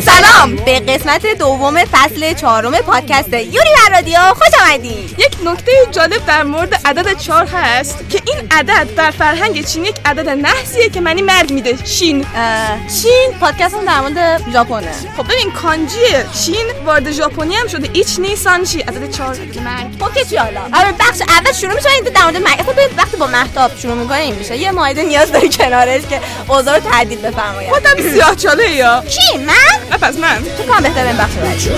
سلام به قسمت دوم فصل چهارم پادکست یوری بر رادیو خوش آمدید. یک نکته جالب در مورد عدد چهار هست که این عدد در فرهنگ چین یک عدد نحسیه که معنی مرگ میده. شین چین پادکست هم در مورد ژاپنه. خب ببین کانجی چین وارد ژاپنی هم شده. ایچ نیسان چی؟ عدد چهار. مرگ. خب که چی حالا؟ آره بخش اول شروع میشه این در مورد مرگ. اصلا ببین وقتی با مهتاب شروع می‌کنه این میشه. یه مایده نیاز داره کنارش که اوضاع رو تعدیل بفرماید خودم سیاه چاله یا کی من نه پس من تو کام بهتر این بخش بعدی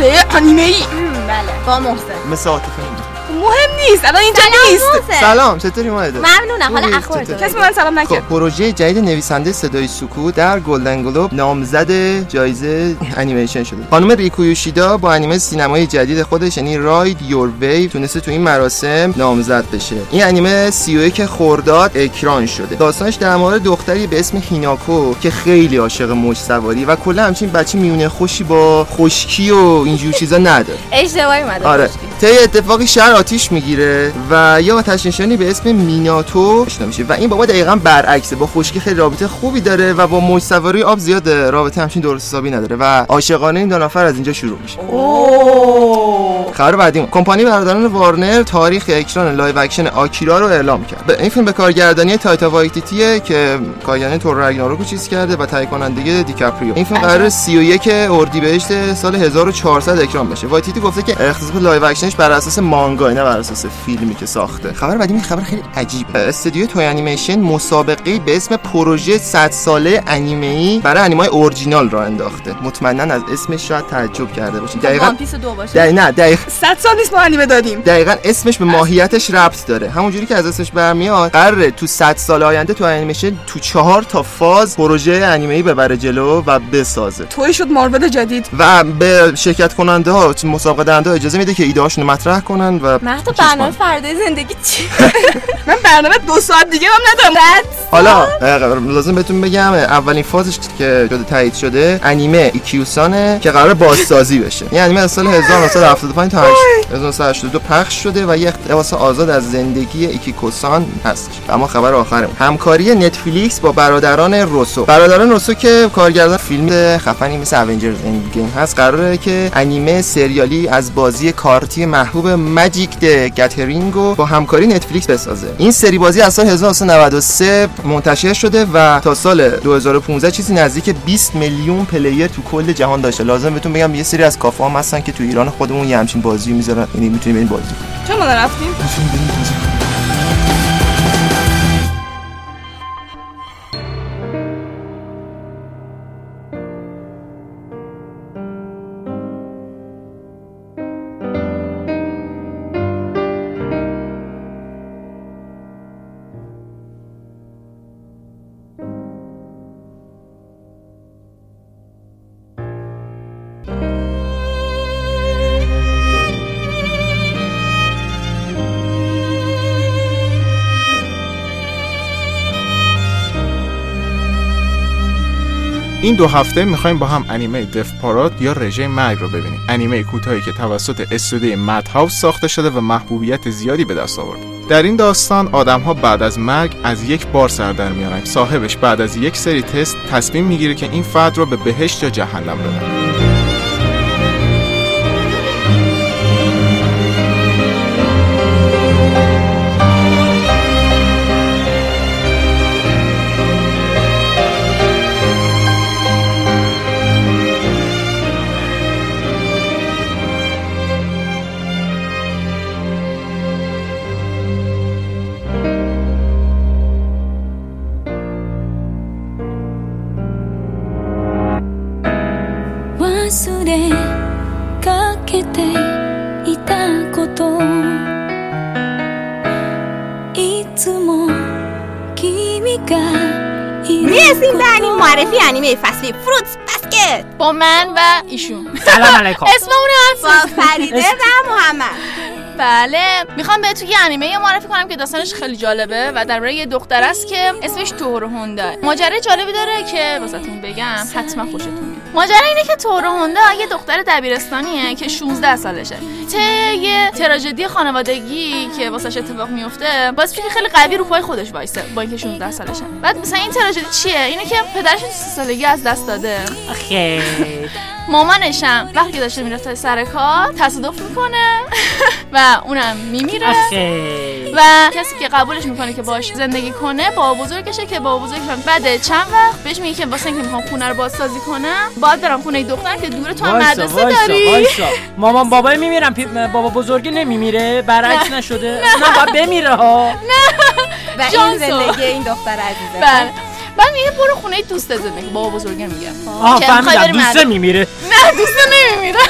آره انیمه ای بله با محسن مثل عاطفه. مهم نیست الان اینجا نیست. سلام چطوری مایده ممنونم حالا؟ اخبار؟ کسی من سلام خب نکرد پروژه جدید نویسنده صدای سکوت در گلدن گلوب نامزد جایزه انیمیشن شده. خانم ریکو یوشیدا با انیمه سینمایی جدید خودش یعنی Ride Your Wave تونسته تو این مراسم نامزد بشه. این انیمه 31 خرداد اکران شده. داستانش در مورد دختری به اسم هیناکو که خیلی عاشق موج سواری و کلا همچین بچه میونه خوشی با خشکی و اینجور چیزا نداره. اشتباهی اومده آره. طی اتفاقی شهر آتیش می‌گیره و یه آتش نشانی به اسم میناتو آشنا میشه. و این بابا دقیقا برعکسه با خشکی خیلی رابطه خوبی داره و با موج سواری آب زیاد رابطه همچین درست حسابی نداره و عاشقانه این دو نفر از اینجا شروع میشه. خبر بعدی کمپانی برادران وارنر تاریخ اکران live action آکیرا رو اعلام کرد. به- این فیلم به کارگردانی تایتا وایتیتیه که کارگردانی Thor Ragnarok چیز کرده و تهیه کننده دیکاپریو. این فیلم قرار 31 اردیبهشت سال 1400 اکران بشه. وایتیتی گفته که اختصاص لایو اکشنش بر اساس مانگا نه بر اساس فیلمی که ساخته. خبر بعدی این خبر خیلی عجیبه. استودیو توی انیمیشن مسابقه به اسم پروژه 100 ساله انیمه‌ای برای انیمای اورجینال را انداخته. مطمئنا از اسمش شاید تعجب کرده باشید دقیقاً وان پیس دو باشه. دقیقاً نه دقیق صد سال نیست ما انیمه دادیم. دقیقا اسمش به ماهیتش ربط داره. همونجوری که از اسمش برمیاد قراره تو 100 سال آینده تو انیمیشن تو چهار تا فاز پروژه انیمه‌ای ببره جلو و بسازه. توی شد مارول جدید. و به شرکت کننده ها مسابقه دهنده ها اجازه میده که ایده هاشون مطرح کنن و چیز برنامه کنن. فردای زندگی چی؟ من برنامه دو ساعت دیگه هم ندارم. حالا لازم بهتون بگم اولین فازش که شده تایید شده انیمه ایکیوسانه که قرار بازسازی بشه. این انیمه از سال 1975 تا 1982 پخش شده و یه اقتباس آزاد از زندگی ایکیوسان هست. اما خبر آخرمون. همکاری نتفلیکس با برادران روسو. برادران روسو که کارگردان فیلم خفنی مثل Avengers Endgame هست قراره که انیمه سریالی از بازی کارتی محبوب Magic The Gathering و با همکاری نتفلیکس بسازه. این سری بازی از سال 1993 منتشر شده و تا سال 2015 چیزی نزدیک 20 میلیون player تو کل جهان داشته. لازم بهتون بگم یه سری از کافه هم هستن که تو ایران خودمون یه همچین بازی می‌ذارن یعنی می‌تونیم این بازی کنیم. چه ما نرفتیم این دو هفته می‌خوایم با هم انیمه دف پاراد یا رژه مرگ رو ببینیم. انیمه کوتاهی که توسط استودیوی مد هاوس ساخته شده و محبوبیت زیادی به دست آورد. در این داستان آدم ها بعد از مرگ از یک بار سر در میارن. صاحبش بعد از یک سری تست تصمیم می‌گیره که این فرد رو به بهشت یا جهنم ببره. علیکم اسممون با هست فریده و محمد. بله. می‌خوام بهتون یه انیمه معرفی کنم که داستانش خیلی جالبه و درباره یه دختر است که اسمش تورو هوندا ماجرای جالبی داره که واسهتون بگم حتما خوشتون میاد. ماجرا اینه که تورو هوندا یه دختر دبیرستانیه که 16 سالشه. ته یه تراژدی خانوادگی که واسش اتفاق میفته باعث میشه که خیلی قوی رو پای خودش وایسه با اینکه 16 سالشه. بعد مثلا این تراژدی چیه؟ اینه که پدرش تو سی سالگی از دست داده. خیلی مامانشم وقتی که داشته می‌رفته سر کار تصادف می‌کنه و اونم میمیره. و کسی که قبولش می‌کنه که باش زندگی کنه با بزرگشه که با بزرگشم بعد چند وقت بهش میگه که واسه اینکه می‌خوام خونه رو بازسازی کنم باید برم خونه دختر که دوره تو مدرسه داری. وایسا. مامان بابای میمیرن پی- بابا بزرگی نمیمیره برعکس نشده. نه. باید بمیره ها. و این. زندگی این دختر عزیزه. بله. بعد میگه برو خونه دوست زندگی. بابا بزرگه میگه. می‌خوای فهمیدم مدرسه. میمیره. نه دوست نمیمیره.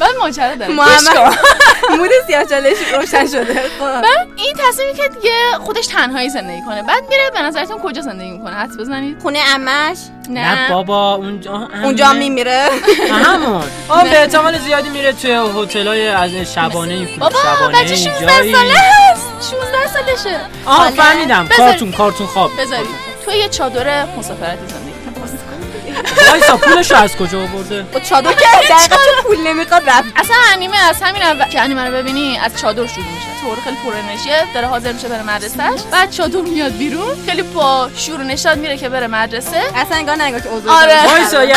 بعد ماجرا داره. محمد. مود سیاه‌چالش روشن شده. خب. بعد این تصمیمی که دیگه خودش تنهایی زندگی کنه. بعد میره به نظرتون کجا زندگی می‌کنه؟ حدس بزنید. خونه عمش؟ نه. بابا اونجا آه، اونجا. میمیره. همون. آه به احتمال زیادی میره توی هتلای از شبانه این بابا بچه 16 اینجایی. ساله هست. 16 سالشه. آه فهمیدم. کارتون کارتون خواب. بذارید. تو یه چادر مسافرتی زندگی. وایسا پولشو از کجا آورده؟ با چادر که دقیقا پول نمی‌خواد رفت؟ اصلا انیمه از همین اول که انیمه رو ببینی از چادر شروع میشه. طور خیلی پر انرژیه داره حاضر میشه بره مدرسهش. بعد چادر میاد بیرون خیلی با شور و نشاط میره که بره مدرسه. اصلا انگار انگار که اوضاع آره. وایسا یه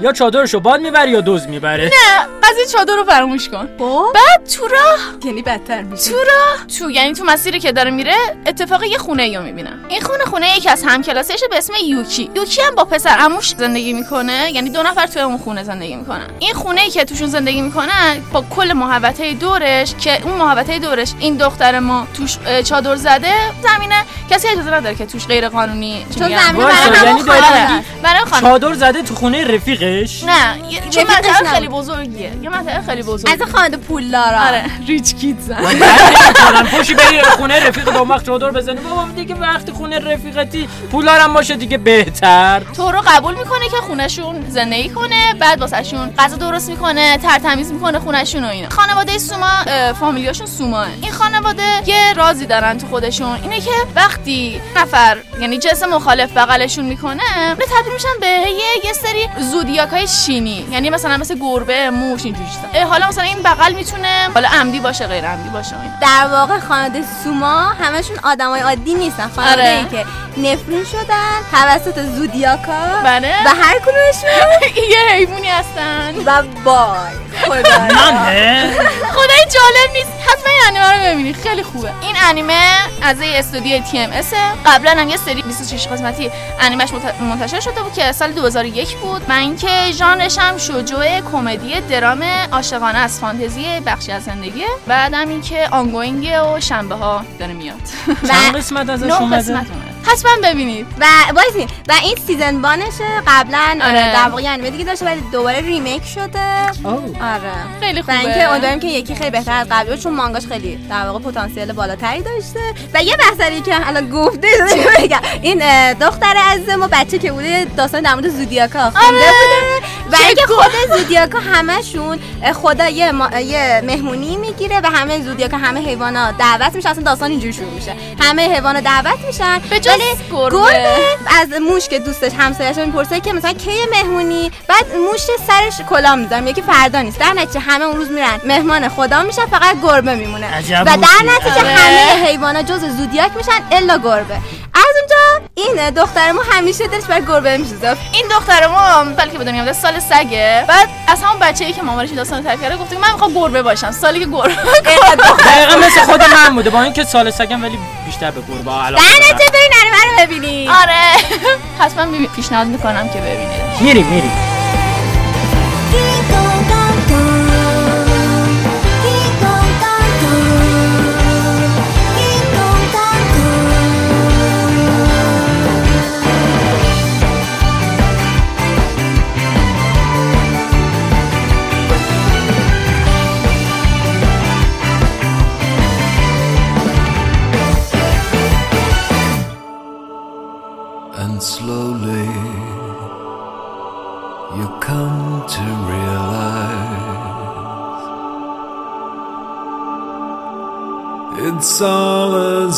یا چادرشو باد می‌بره یا دوز می‌بره؟ نه قضیه چادر رو فراموش کن. خب بعد تو راه. یعنی بدتر میشه. تو راه. تو یعنی تو مسیری که داره میره اتفاق یه خونه رو می‌بینم. این خونه خونه یکی از همکلاسیشه به اسم یوکی. یوکی هم با پسر عموش زندگی می‌کنه. یعنی دو نفر توی اون خونه زندگی می‌کنن. این خونه ای که توشون زندگی می‌کنن با کل محوطه دورش که اون محوطه دورش این دختر ما توش چادر زده زمینه کسی اجازه نداره که توش غیر قانونی چی چون میگن؟ زمین وایسا، برای یعنی خانه میگی برای خانم چادر زده تو خونه رفیقش؟ نه یه- منطقه نبود. خیلی بزرگیه. یه منطقه خیلی بزرگیه. از خانواده پول داره آره. ریچ کیدز مثلا پوشی بری خونه رفیق دو وقت چادر بزنی. بابا دیگه وقتی خونه رفیقتی. پولارم باشه دیگه بهتر. تو رو قبول می‌کنه که خونشون زندگی کنه بعد واسهشون غذا درست می‌کنه تر تمیز می‌کنه خونشون و اینا. خانواده سوما فامیلیاشون سوماه این خانواده یه رازی دارن تو خودشون. اینه که وقتی نفر یعنی جنس مخالف بغلشون می‌کنه به تبدیل میشن به یه, یه سری زودیاک های شینی یعنی مثلا مثل گربه موش اینجوری حالا مثلا این بغل می‌تونه حالا عمدی باشه غیر عمدی باشه اینا. در واقع خانواده سوما همشون آدمای عادی نیستن. خانواده ای آره. که نفرین شدن توسط زودیاکا بله. و هر کدومشون یه حیوانی هستن. و بای خدا خدای جالب نیست. حتما این انیمه رو ببینید خیلی خوبه. این انیمه از یه استودیو تی ام اس قبلا هم یه سری 26 قسمتی انیمش منت- منتشر شده بود که سال 2001 بود. و اینکه ژانرش هم شوجو کمدی درام عاشقانه از فانتزی بخشی از زندگیه بعدم اینکه ongoing و شنبه ها داره میاد. چند قسمت ازش نه اومده؟ قسمت اومده. حتما ببینید. و وایسی. و این season وانشه قبلا آره. در واقع انیمه دیگه داشته ولی دوباره remake شده. آره. خیلی خوبه اینکه امیدواریم که یکی خیلی بهتر از قبلی چون مانگاش خیلی در واقع پتانسیل بالاتری داشته. و یه بحثی که الان گفته بگم؟ این دختر عزیز ما بچه که بوده داستان در مورد zodiac ا خونده بوده. و زودیاکا همشون خدا یه, ما- یه مهمونی می‌گیره و همه زودیاکا همه حیوانا دعوت میشه اصلا داستان اینجوری شروع میشه. همه حیوانا دعوت میشن. به جز ولی گربه. گربه از موش که دوستش همسایه‌اش می‌پرسه که مثلا کی مهمونی؟ بعد موش سرش کلا می‌ذارم. یکی فردا نیست. در نتیجه همه اون روز میرن. مهمان خدا میشن فقط گربه میمونه. و در. نتیجه آره. همه حیوانا جز زودیاک میشن الا گربه. از اونجا این دختر ما همیشه دلش برای گربه میسوزه این دختر ما بلکه به دنیا سال سگه. بعد از همون بچه‌ای که مامانش داستان تعریف کرده گفته که من می‌خوام گربه باشم. سالی که گربه دقیقا مثل خود من بوده. با اینکه سال سگم ولی بیشتر به گربه علاقه دارم. برین انیمه رو ببینید آره. حتما پیشنهاد می‌کنم که ببینید. میریم میریم.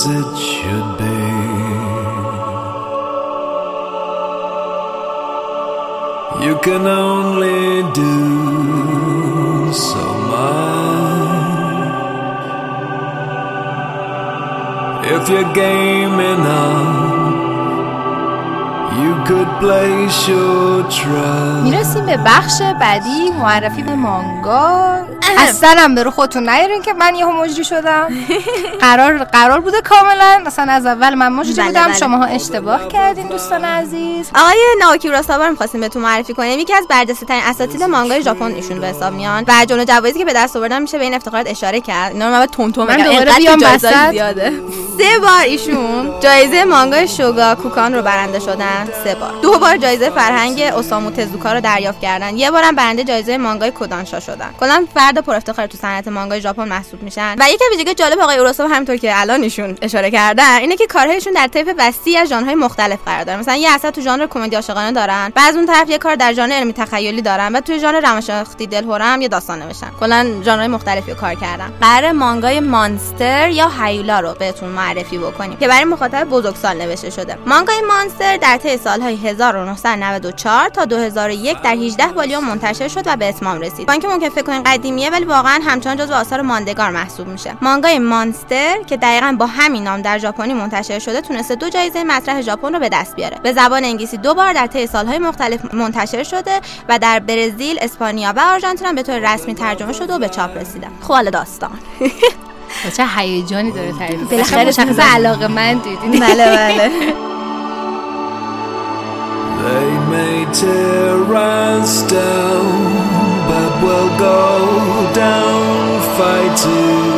As it should be. You can only do so much if you're game enough. می‌رسیم به بخش بعدی معرفی به مانگا. اصلا هم به رو خودتون نیارین که من یهو مجری شدم. قرار قرار بوده کاملا. اصلا از اول من مجری بله، بودم. بله. شماها اشتباه کردین دوستان عزیز. آقای ناوکی راساوا رو می‌خواستیم بهتون معرفی کنیم. یکی از برجسته ترین اساتید مانگای ژاپن ایشون به حساب میان. و جمله جوایزی که به دست آوردن میشه به این افتخارات اشاره کرد. اینا رو من باید تون تون وسط. زیاده. سه بار ایشون جایزه مانگای شوگا کوکان رو برنده شدن. سه بار دو بار جایزه فرهنگ اوسامو تزوکا رو دریافت کردن. یه بارم برنده جایزه مانگای کودانشا شدن. کلا فرد پر افتخار تو صنعت مانگای ژاپن محسوب میشن. و یکی ویژگی جالب آقای اوروسا همینطور که الان ایشون اشاره کردن اینه که کارهایشون در طیف وسیعی از ژانرهای مختلف قرار داره مثلا یه اثر تو ژانر کمدی عاشقانه دارن از اون طرف یه کار در ژانر علمی تخیلی دارن و توی ژانر روانشناختی دلهوره هم یه داستان نوشتن. کلا ژانرهای مختلفی کار کردن. قرار مانگای مانستر یا هیولا رو بهتون معرفی بکنیم که برای مخاطب بزرگسال نوشته شده. مانگای مانستر در طی سالهای 1994 تا 2001 در 18 والیوم منتشر شد و به اتمام رسید. با اینکه ممکن فکر کنین قدیمیه ولی واقعا همچنان جزو آثار ماندگار محسوب میشه. مانگای مانستر که دقیقا با همین نام در ژاپنی منتشر شده تونسته دو جایزه مطرح ژاپن رو به دست بیاره. به زبان انگلیسی دو بار در طی سالهای مختلف منتشر شده و در برزیل اسپانیا و آرژانتین هم به طور رسمی ترجمه شده و به چاپ رسیده. خب حالا داستان. چه هیجانی داره تعریف بالاخره چیزا- علاقه من دیدین بله بله. tear us down, but we'll go down fighting.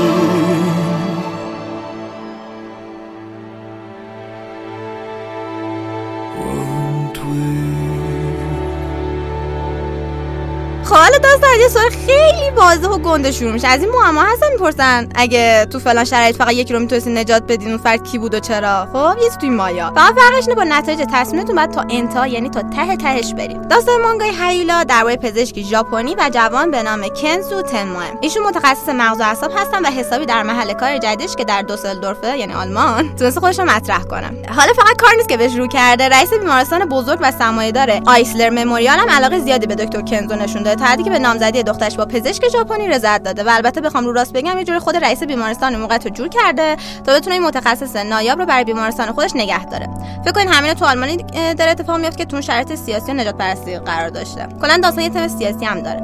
حالا داستان یه سوال خیلی واضح و گنده شروع میشه. از این معما هستن می‌پرسن اگه تو فلان شرایط فقط یکی رو می‌تونستی نجات بدین اون فرد کی بود و چرا؟ خب یه توی مایا. فقط فرقش اینه با نتایج تصمیمتون باید تا انتها یعنی تا ته تهش برید داستان مانگای هیولا درباره پزشکی ژاپنی و جوان به نام کنزو تنموه. ایشون متخصص مغز و اعصاب هستن و حسابی در محل کار جدیدش که در دوسلدورفه یعنی آلمان تونسته خودش رو مطرح کنه. حالا فقط کار نیست که بهش رو کرده. رئیس بیمارستان بزرگ و سرمایه‌دار آیسلر مموریال هم علاقه زیادی به دکتر کنزو نشون داده. تا حدی که به نامزدی دخترش با پزشک ژاپنی رضایت داده و البته بخوام رو راست بگم یه جوری خود رئیس بیمارستان موقعیت رو جور کرده تا بتونه این متخصص نایاب رو برای بیمارستان خودش نگه داره. فکر کنین همین تو آلمانی داره اتفاق میفته که تو اون شرایط سیاسی و نجات پرستی قرار داشته. کلا داستان یه تم سیاسی هم داره.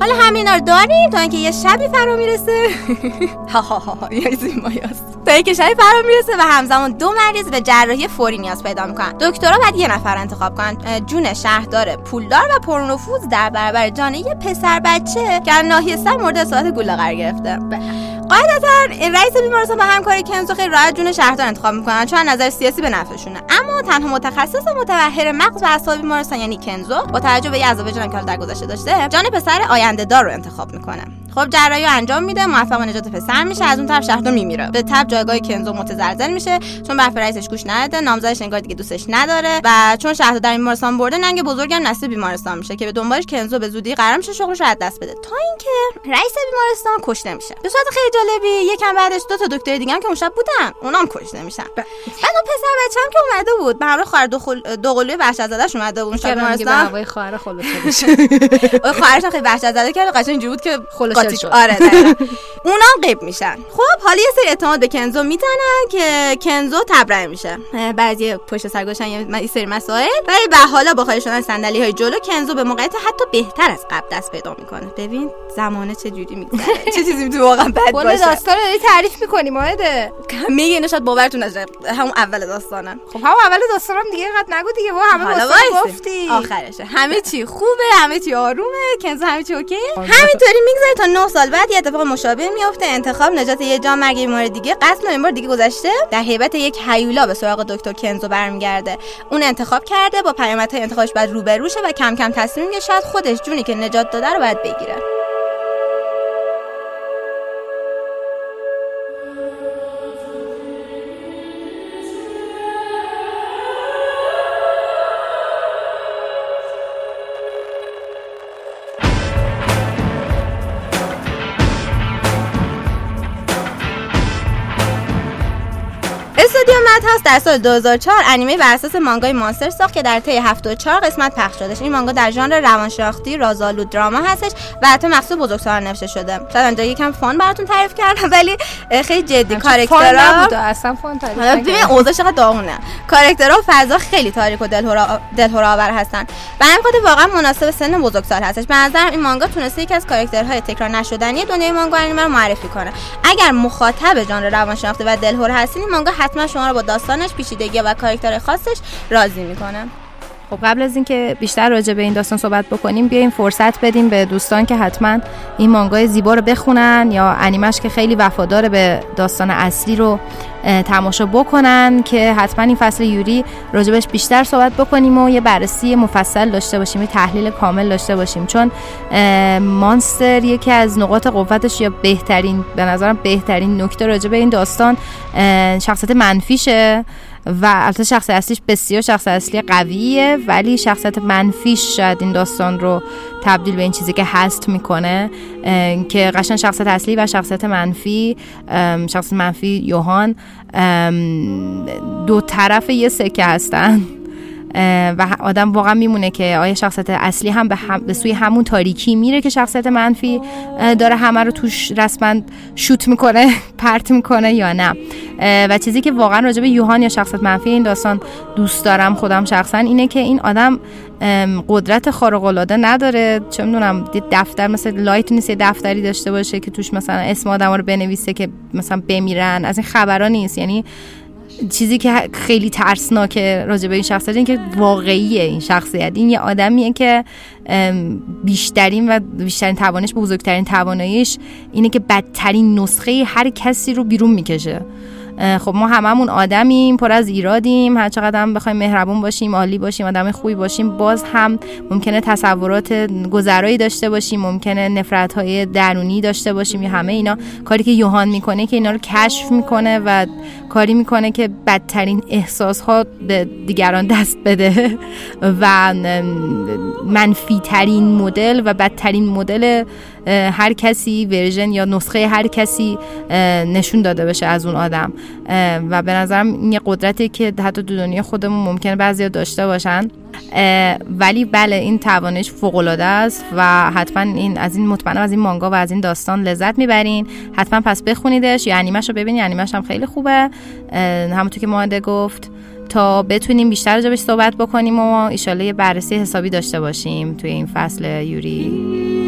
حالا همینا رو داریم تا اینکه یه شبی فرا می‌رسه. ها ها ها تا اینکه شبی فرا می‌رسه و همزمان دو مریض به جراحی فوری نیاز پیدا می‌کنن. دکترها بعد یه نفر انتخاب کنن. جون شهردار پولدار و پرنفوذ در برابر جان یه پسر بچه که ناحیه مورد اصابت گوله قرار گرفته. قاعدتا رئیس بیمارستان با همکاری کنزو خیلی راحت جون شهردار انتخاب می‌کنن چون نظر سیاسی به نفعشونه. اما تنها متخصص متبهر مغز و اعصاب بیمارستان یعنی کنزو با توجه به عذاب وجدان که در گذشته داشته جان پسر آینده دار رو انتخاب می‌کنه. خب جراحی انجام میده موفق به نجات پسر میشه از اون طرف شهردار میمیره. به تب جایگاه کنزو متزلزل میشه چون برف رئیسش گوش نداده نامزدش انگار دیگه دوستش نداره و چون شهردار در بیمارستان برده ننگ بزرگم نصیب بیمارستان میشه که به دنبالش کنزو به زودی قرار میشه شغلش رو از دست بده. تا اینکه رئیس بیمارستان کشته میشه. به صورت خیلی جالبی یکم بعدش دو تا دکتر دیگه هم که اون شب بودن اونام کشته میشن. بعد اون پسر بچه‌ام که اومده بود به همراه خواهر دو خل... دو وحشت زدهش اومده بود. اون شب به بیمارستان. هوای خواهر اون خواهرش هم خیلی وحشت زده کرد قشنگ اینجوری بود که قاطی شد. آره دقیقاً. اونا غیب میشن. خب حالا یه سری اتهامات به کنزو می‌زنن که کنزو تبرئه میشه. بعضی پشت سر گذاشتن یه سری مسائل. ولی به حالا با شدن صندلی های جلو کنزو به موقعیت حتی بهتر از قبل دست پیدا می‌کنه. ببین زمانه چه جوری میگذره. چه چیزی تو واقعا بد باشه. داستان رو تعریف می‌کنی ماهده. همه اینا شاید باورتون نشه. همون اول داستانه. خب هم اول داستانم دیگه اینقدر نگو دیگه. با همه داستان. گفتی. آخرشه. همه چی خوبه همه چی آرومه. کنزو همه چی اوکیه همینطوری میگذره تا 9 سال بعد یه اتفاق مشابه میفته انتخاب نجات یه جان مرگ بیمار دیگه. قتل این بار دیگه گذشته. در هیبت یک هیولا به سراغ دکتر کنزو برمیگرده. اون انتخاب کرده. با پیامدهای انتخابش بعد روبروشه و کم کم تصمیم می‌گیره. شاید خودش جونی که نجات داده رو باید بگیره هاوس در سال 2004 انیمه بر اساس مانگای مانستر ساخت که در طی 74 قسمت پخش شدش این مانگا در ژانر روانشناختی رازآلود دراما هستش و حتی مخصوص بزرگسالان نوشته شده. شاید اینجا یکم فان براتون تعریف کردم ولی خیلی جدی. کاراکترها نبوده اصلا فان تعریف حالا ببین. اوضاع چقدر داغونه. کاراکترها و فضا خیلی تاریک و دلهره آور هستن. و همین خاطر واقعا مناسب سن بزرگسال هستش. به نظرم این مانگا تونسته یکی از کاراکترهای تکرار نشدنی دنیای مانگا انیمه رو معرفی کنه. اگر مخاطب ژانر روانشناختی و دلهره هستین این مانگا حتما شما رو با داستانش پیچیدگی و کاراکتر خاصش راضی می‌کنه. خب قبل از اینکه بیشتر راجع به این داستان صحبت بکنیم بیایم فرصت بدیم به دوستان که حتما این مانگای زیبا رو بخونن یا انیمش که خیلی وفادار به داستان اصلی رو تماشا بکنن که حتما این فصل یوری راجبش بیشتر صحبت بکنیم و یه بررسی مفصل داشته باشیم یه تحلیل کامل داشته باشیم. چون مانستر یکی از نقاط قوتش یا بهترین به نظرم بهترین نکته راجع به این داستان شخصیت منفیشه. و البته شخص اصلیش بسیار شخص اصلی قویه ولی شخصیت منفیش شاید این داستان رو تبدیل به این چیزی که هست می‌کنه که قشن شخصیت اصلی و شخصیت منفی شخصیت منفی یوهان دو طرف یه سکه هستن. و آدم واقعا میمونه که آیا شخصیت اصلی هم به, هم به سوی همون تاریکی میره که شخصیت منفی داره همه رو توش رسما شوت می‌کنه پرت می‌کنه یا نه. و چیزی که واقعا راجع به یوهان یا شخصیت منفی این داستان دوست دارم خودم شخصا اینه که این آدم قدرت خارق العاده نداره. چه می‌دونم دفتر مثل لایت نیست یه دفتری داشته باشه که توش مثلا اسم آدم رو بنویسه که مثلا بمیرن. از این خبرها نیست. یعنی چیزی که خیلی ترسناکه راجع به این شخصیت این که واقعیه این شخصیت. این یه آدمیه که بیشترین و بیشترین توانش بزرگترین تواناییش اینه که بدترین نسخه هر کسی رو بیرون می‌کشه. خب ما هممون آدمیم پر از ایرادیم. هر چقدر هم بخوایم مهربون باشیم عالی باشیم آدم خوبی باشیم باز هم ممکنه تصورات گذرایی داشته باشیم ممکنه نفرت های درونی داشته باشیم یا همه اینا. کاری که یوهان می‌کنه که اینا رو کشف می‌کنه و کاری می‌کنه که بدترین احساس ها به دیگران دست بده. و منفی ترین مدل و بدترین مدل هر کسی ورژن یا نسخه هر کسی نشون داده بشه از اون آدم. و به نظرم این یه قدرتی که حتی دو دنیا خودمون ممکنه بعضیا داشته باشن. ولی بله این توانش فوق العاده است و حتما این از این مطمئنم از این مانگا و از این داستان لذت می‌برین. حتما پس بخونیدش. یا انیمش رو ببینید انیمش هم خیلی خوبه. همونطور که مانده گفت تا بتونیم بیشتر راجبش صحبت بکنیم و ایشالله یه بررسی حسابی داشته باشیم توی این فصل یوری.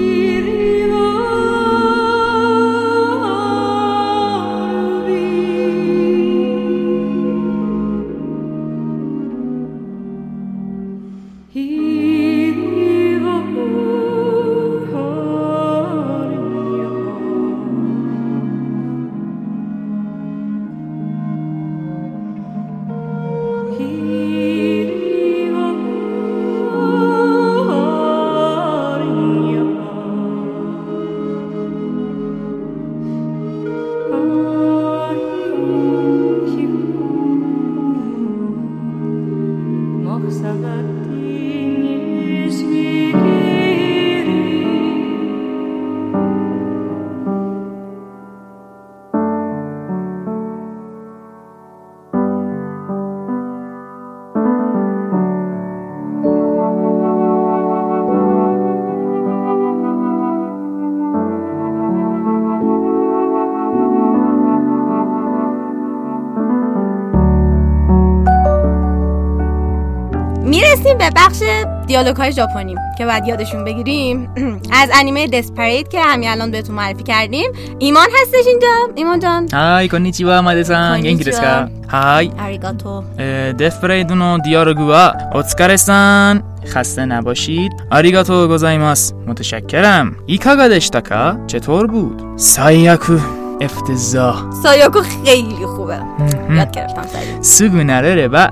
دیالوگ های ژاپنی که بعد یادشون بگیریم. از انیمه دسپریت که همین الان بهتون معرفی کردیم. ایمان هستش اینجا. ایمان جان. های کنیچیوا مادسان گنگی دسو کا های آریگاتو دسپریت نو دیالوگ وا اوتسکاره سان خسته نباشید. اریگاتو گوزایماس متشکرم. ایکاگا دشتاکا چطور بود؟ سایاکو افتضاح. سایاکو خیلی خوبه. یاد گرفتم سگو نره ربا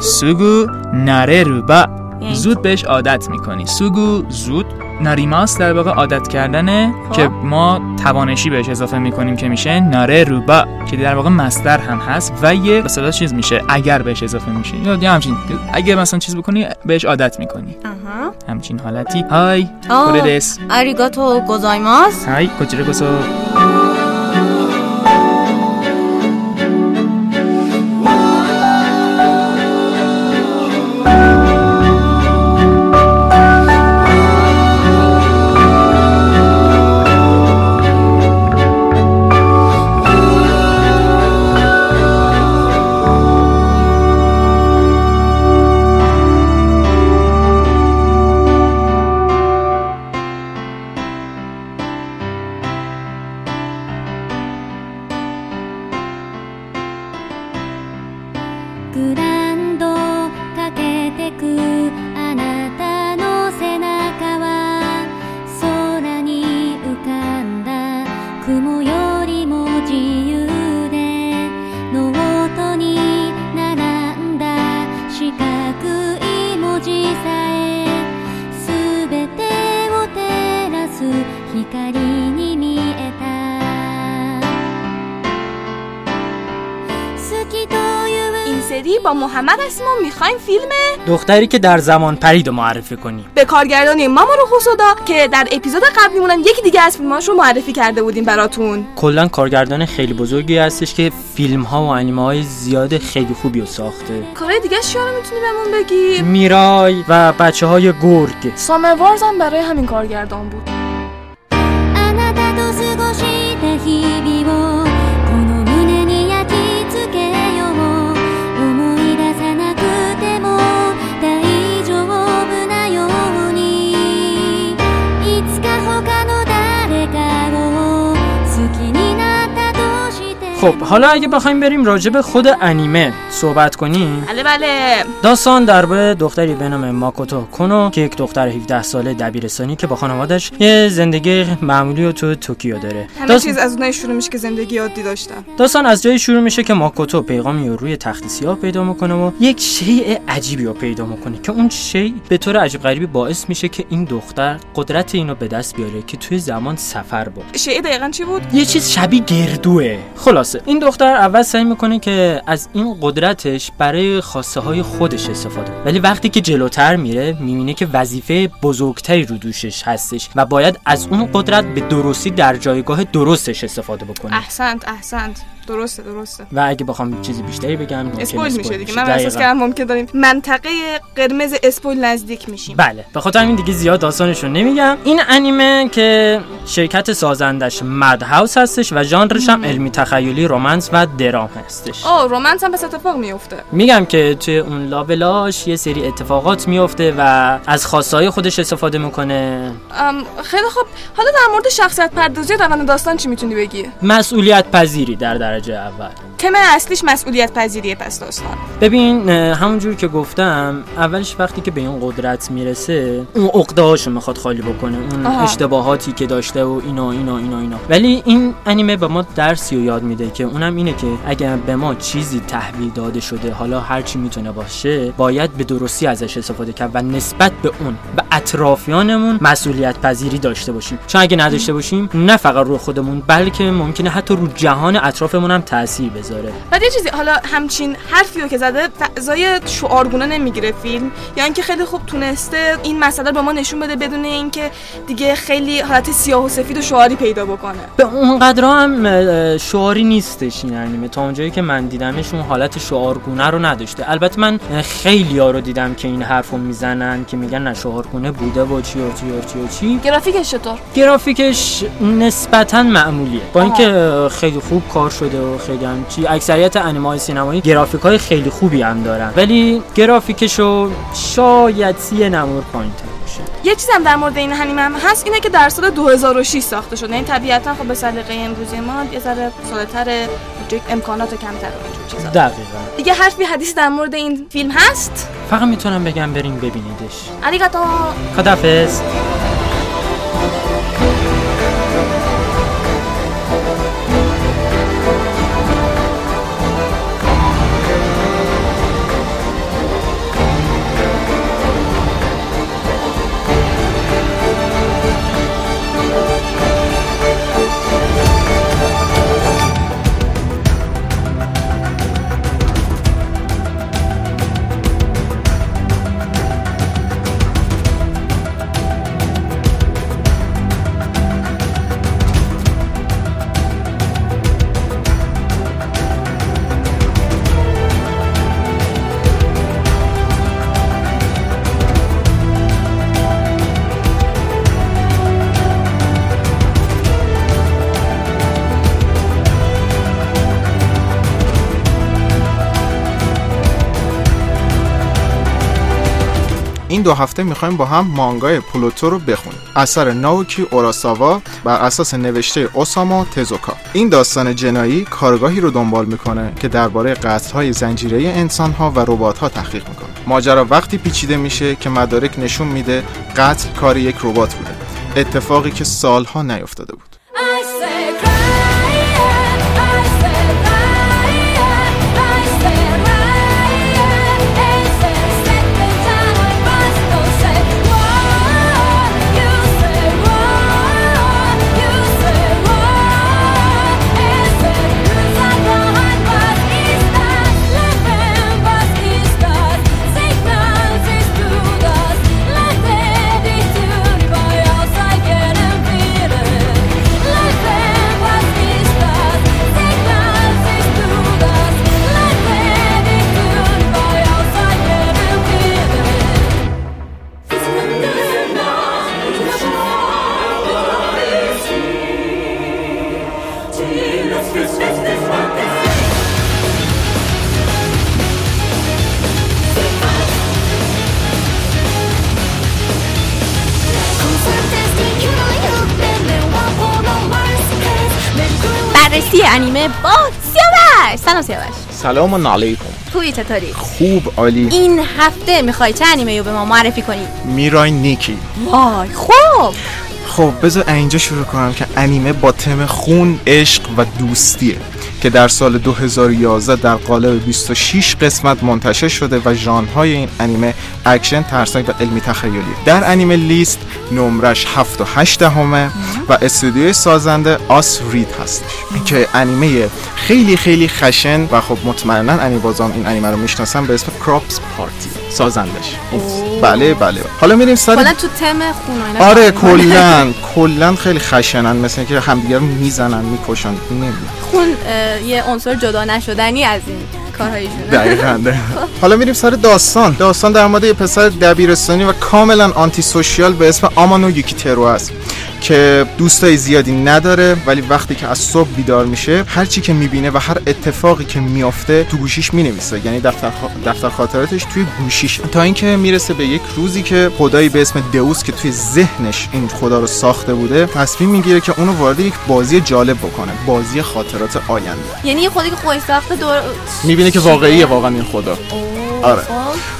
سوگو نره ربا یعنی زود بهش عادت می‌کنی. سوگو زود. ناریماس در واقع عادت کردنه خب. که ما توانشی بهش اضافه می‌کنیم که میشه ناره روبا که در واقع مصدر هم هست و یه مثلا چیز میشه اگر بهش اضافه میشه. یا همچین اگر مثلا چیز بکنی بهش عادت می‌کنی. آها. همچین حالتی. های. کوردس آریگاتو گوزایماس. های. کوچیره گوزو می‌خوایم فیلم دختری که در زمان پرید رو معرفی کنیم به کارگردانی مامارو خوسودا که در اپیزود قبلیمونم یکی دیگه از فیلماش رو معرفی کرده بودیم براتون. کلا کارگردان خیلی بزرگی هستش که فیلم ها و انیمه های زیاد خیلی خوبی رو ساخته. کارهای دیگه رو می‌تونی بهمون بگی؟ میرای و بچه های گرگ. سامر وارز هم برای همین کارگردان بود. خب حالا اگه بخوایم بریم راجع به خود انیمه صحبت کنیم. بله بله. داستان درباره دختری به نام ماکوتو کنو که یک دختر 17 ساله دبیرستانی که با خانوادش یه زندگی معمولی رو تو توکیو داره. همه داست- چیز از اونایی شروع میشه که زندگی عادی داشتم داستان از جایی شروع میشه که ماکوتو پیغامی رو روی تخت سیاه پیدا می‌کنه و یک شیء عجیبی رو پیدا می‌کنه که اون شیء به طور عجیب غریبی باعث میشه که این دختر قدرت اینو به دست بیاره که توی زمان سفر بکنه شیعه دقیقا چی بود؟ یه چیز شبیه گردوه. خلاصه این دختر اول سعی می‌کنه که از این قدرتش برای خواسته های خودش استفاده کنه. ولی وقتی که جلوتر میره می‌بینه که وظیفه بزرگتری رو دوشش هستش و باید از اون قدرت به درستی در جایگاه درستش استفاده بکنه. احسنت احسنت. درسته درسته. و اگه بخوام چیزی بیشتری بگم اسپویل میشه دیگه. من احساس. کردم ممکن داریم منطقه قرمز اسپویل نزدیک میشیم. بله به خاطر همین دیگه زیاد داستانش رو نمیگم. این انیمه که شرکت سازندش مد هاوس هستش و ژانرش هم علمی تخیلی رمانس و درام هستش. آه رومنس هم پس اتفاق میفته میگم که توی اون لابلاش یه سری اتفاقات میفته و از خواستهای خودش استفاده می‌کنه. خیلی خوب. حالا در مورد شخصیت پردازی روند داستان چی می‌تونی بگی؟ مسئولیت پذیری در درجه اول. تم اصلیش مسئولیت پذیریه پس داستان. ببین همونجور که گفتم اولش وقتی که به این قدرت می‌رسه اون عقده هاشو می‌خواد خالی بکنه اون آها. اشتباهاتی که داشته و اینا اینا اینا اینا. ولی این انیمه به ما درسی رو یاد میده که اونم اینه که اگر به ما چیزی تحویل داده شده حالا هر چی می‌تونه باشه باید به درستی ازش استفاده کرد و نسبت به اون به اطرافیانمون مسئولیت پذیری داشته باشیم. چون اگه نداشته باشیم نه فقط رو خودمون بلکه ممکنه حتی رو جهان اطرافمون هم تاثیر بذاره. بعد یه چیزی حالا همچین حرفی رو که زده فضای شعارگونه نمی‌گیره فیلم. یا اینکه خیلی خوب تونسته این مسئله رو به ما نشون بده بدون اینکه دیگه خیلی حالت سیاه و سفید و شعاری پیدا بکنه. به اونقدر هم اه، شعاری نیستش این انیمه تا اونجایی که من دیدمش اون حالت شعارگونه رو نداشته. البته من خیلی ها رو دیدم که این حرف رو می‌زنن که میگن نه شعارگونه بوده و چی و چی و چی و چی. گرافیکش چطور؟ گرافیکش نسبتا معمولیه. با اینکه خیلی خوب کار شده و خیلی هم چی. اکثریت انیمه سینمایی گرافیک های خیلی خوبی هم دارن. ولی گرافیکشو شاید سی نمور پایین یه چیز هم در مورد این انیمه هم هست اینه که در سال 2006 ساخته شده. این طبیعتا خب به سلیقه امروزی ما یه ذره سالتر امکانات کمتر و اینجور چیزا. دقیقا. دیگه حرفی حدیثی در مورد این فیلم هست؟ فقط می‌تونم بگم بریم ببینیدش. اریگاتو خدافز این دو هفته می‌خوایم با هم مانگای پلوتو رو بخونیم. اثر ناوکی اوراساوا بر اساس نوشته اوساما تزوکا. این داستان جنایی کارگاهی رو دنبال می‌کنه که درباره قتل‌های زنجیره انسان‌ها و ربات‌ها تحقیق می‌کنه. ماجرا وقتی پیچیده میشه که مدارک نشون میده قتل کار یک ربات بوده. اتفاقی که سالها نیفتاده بود. با سیاوش. سلام سیاوش. سلام علیکم. خوبی چطوری؟ خوب عالی. این هفته می‌خوای چه انیمه رو به ما معرفی کنی؟ میرای نیکی. وای خوب. خب بذار اینجا شروع کنم که انیمه با تم خون، عشق و دوستیه. که در سال 2011 در قالب 26 قسمت منتشر شده و ژانرهای این انیمه اکشن، ترسناک و علمی تخیلیه در انیمه لیست نمرش 7 و 8 همه و استودیوی سازنده آس رید هستش که انیمه خیلی خیلی خشن و خب مطمئنا انیمه بازام این انیمه رو می‌شناسن به اسم کراپس پارتی. سازندش. بله بله. حالا میریم سر کلا تو تم خون و اینا آره کار می‌کنی. کلا کلا خیلی خشنن مثل که همدیگه رو می‌زنن می‌کشن. نمی‌دونم. خون یه عنصر جدا نشدنی از این دقیقاً دقیقاً. حالا میریم سر داستان. داستان در مورد یه پسر دبیرستانی و کاملا آنتی سوشیال به اسم آمانو یوکیترو است. که دوستای زیادی نداره ولی وقتی که از صبح بیدار میشه هر چی که می‌بینه و هر اتفاقی که میافته تو گوشیش می‌نویسه. یعنی دفتر, خا- دفتر خاطراتش توی گوشیش. تا اینکه می‌رسه به یک روزی که خدایی به اسم دئوس که توی ذهنش این خدا رو ساخته بوده تصمیم می‌گیره که اونو وارد یک بازی جالب بکنه. بازی خاطرات آینده. یعنی یه خودی که خودش ساخته دور می‌بینه که واقعیه واقعا این خدا. آره.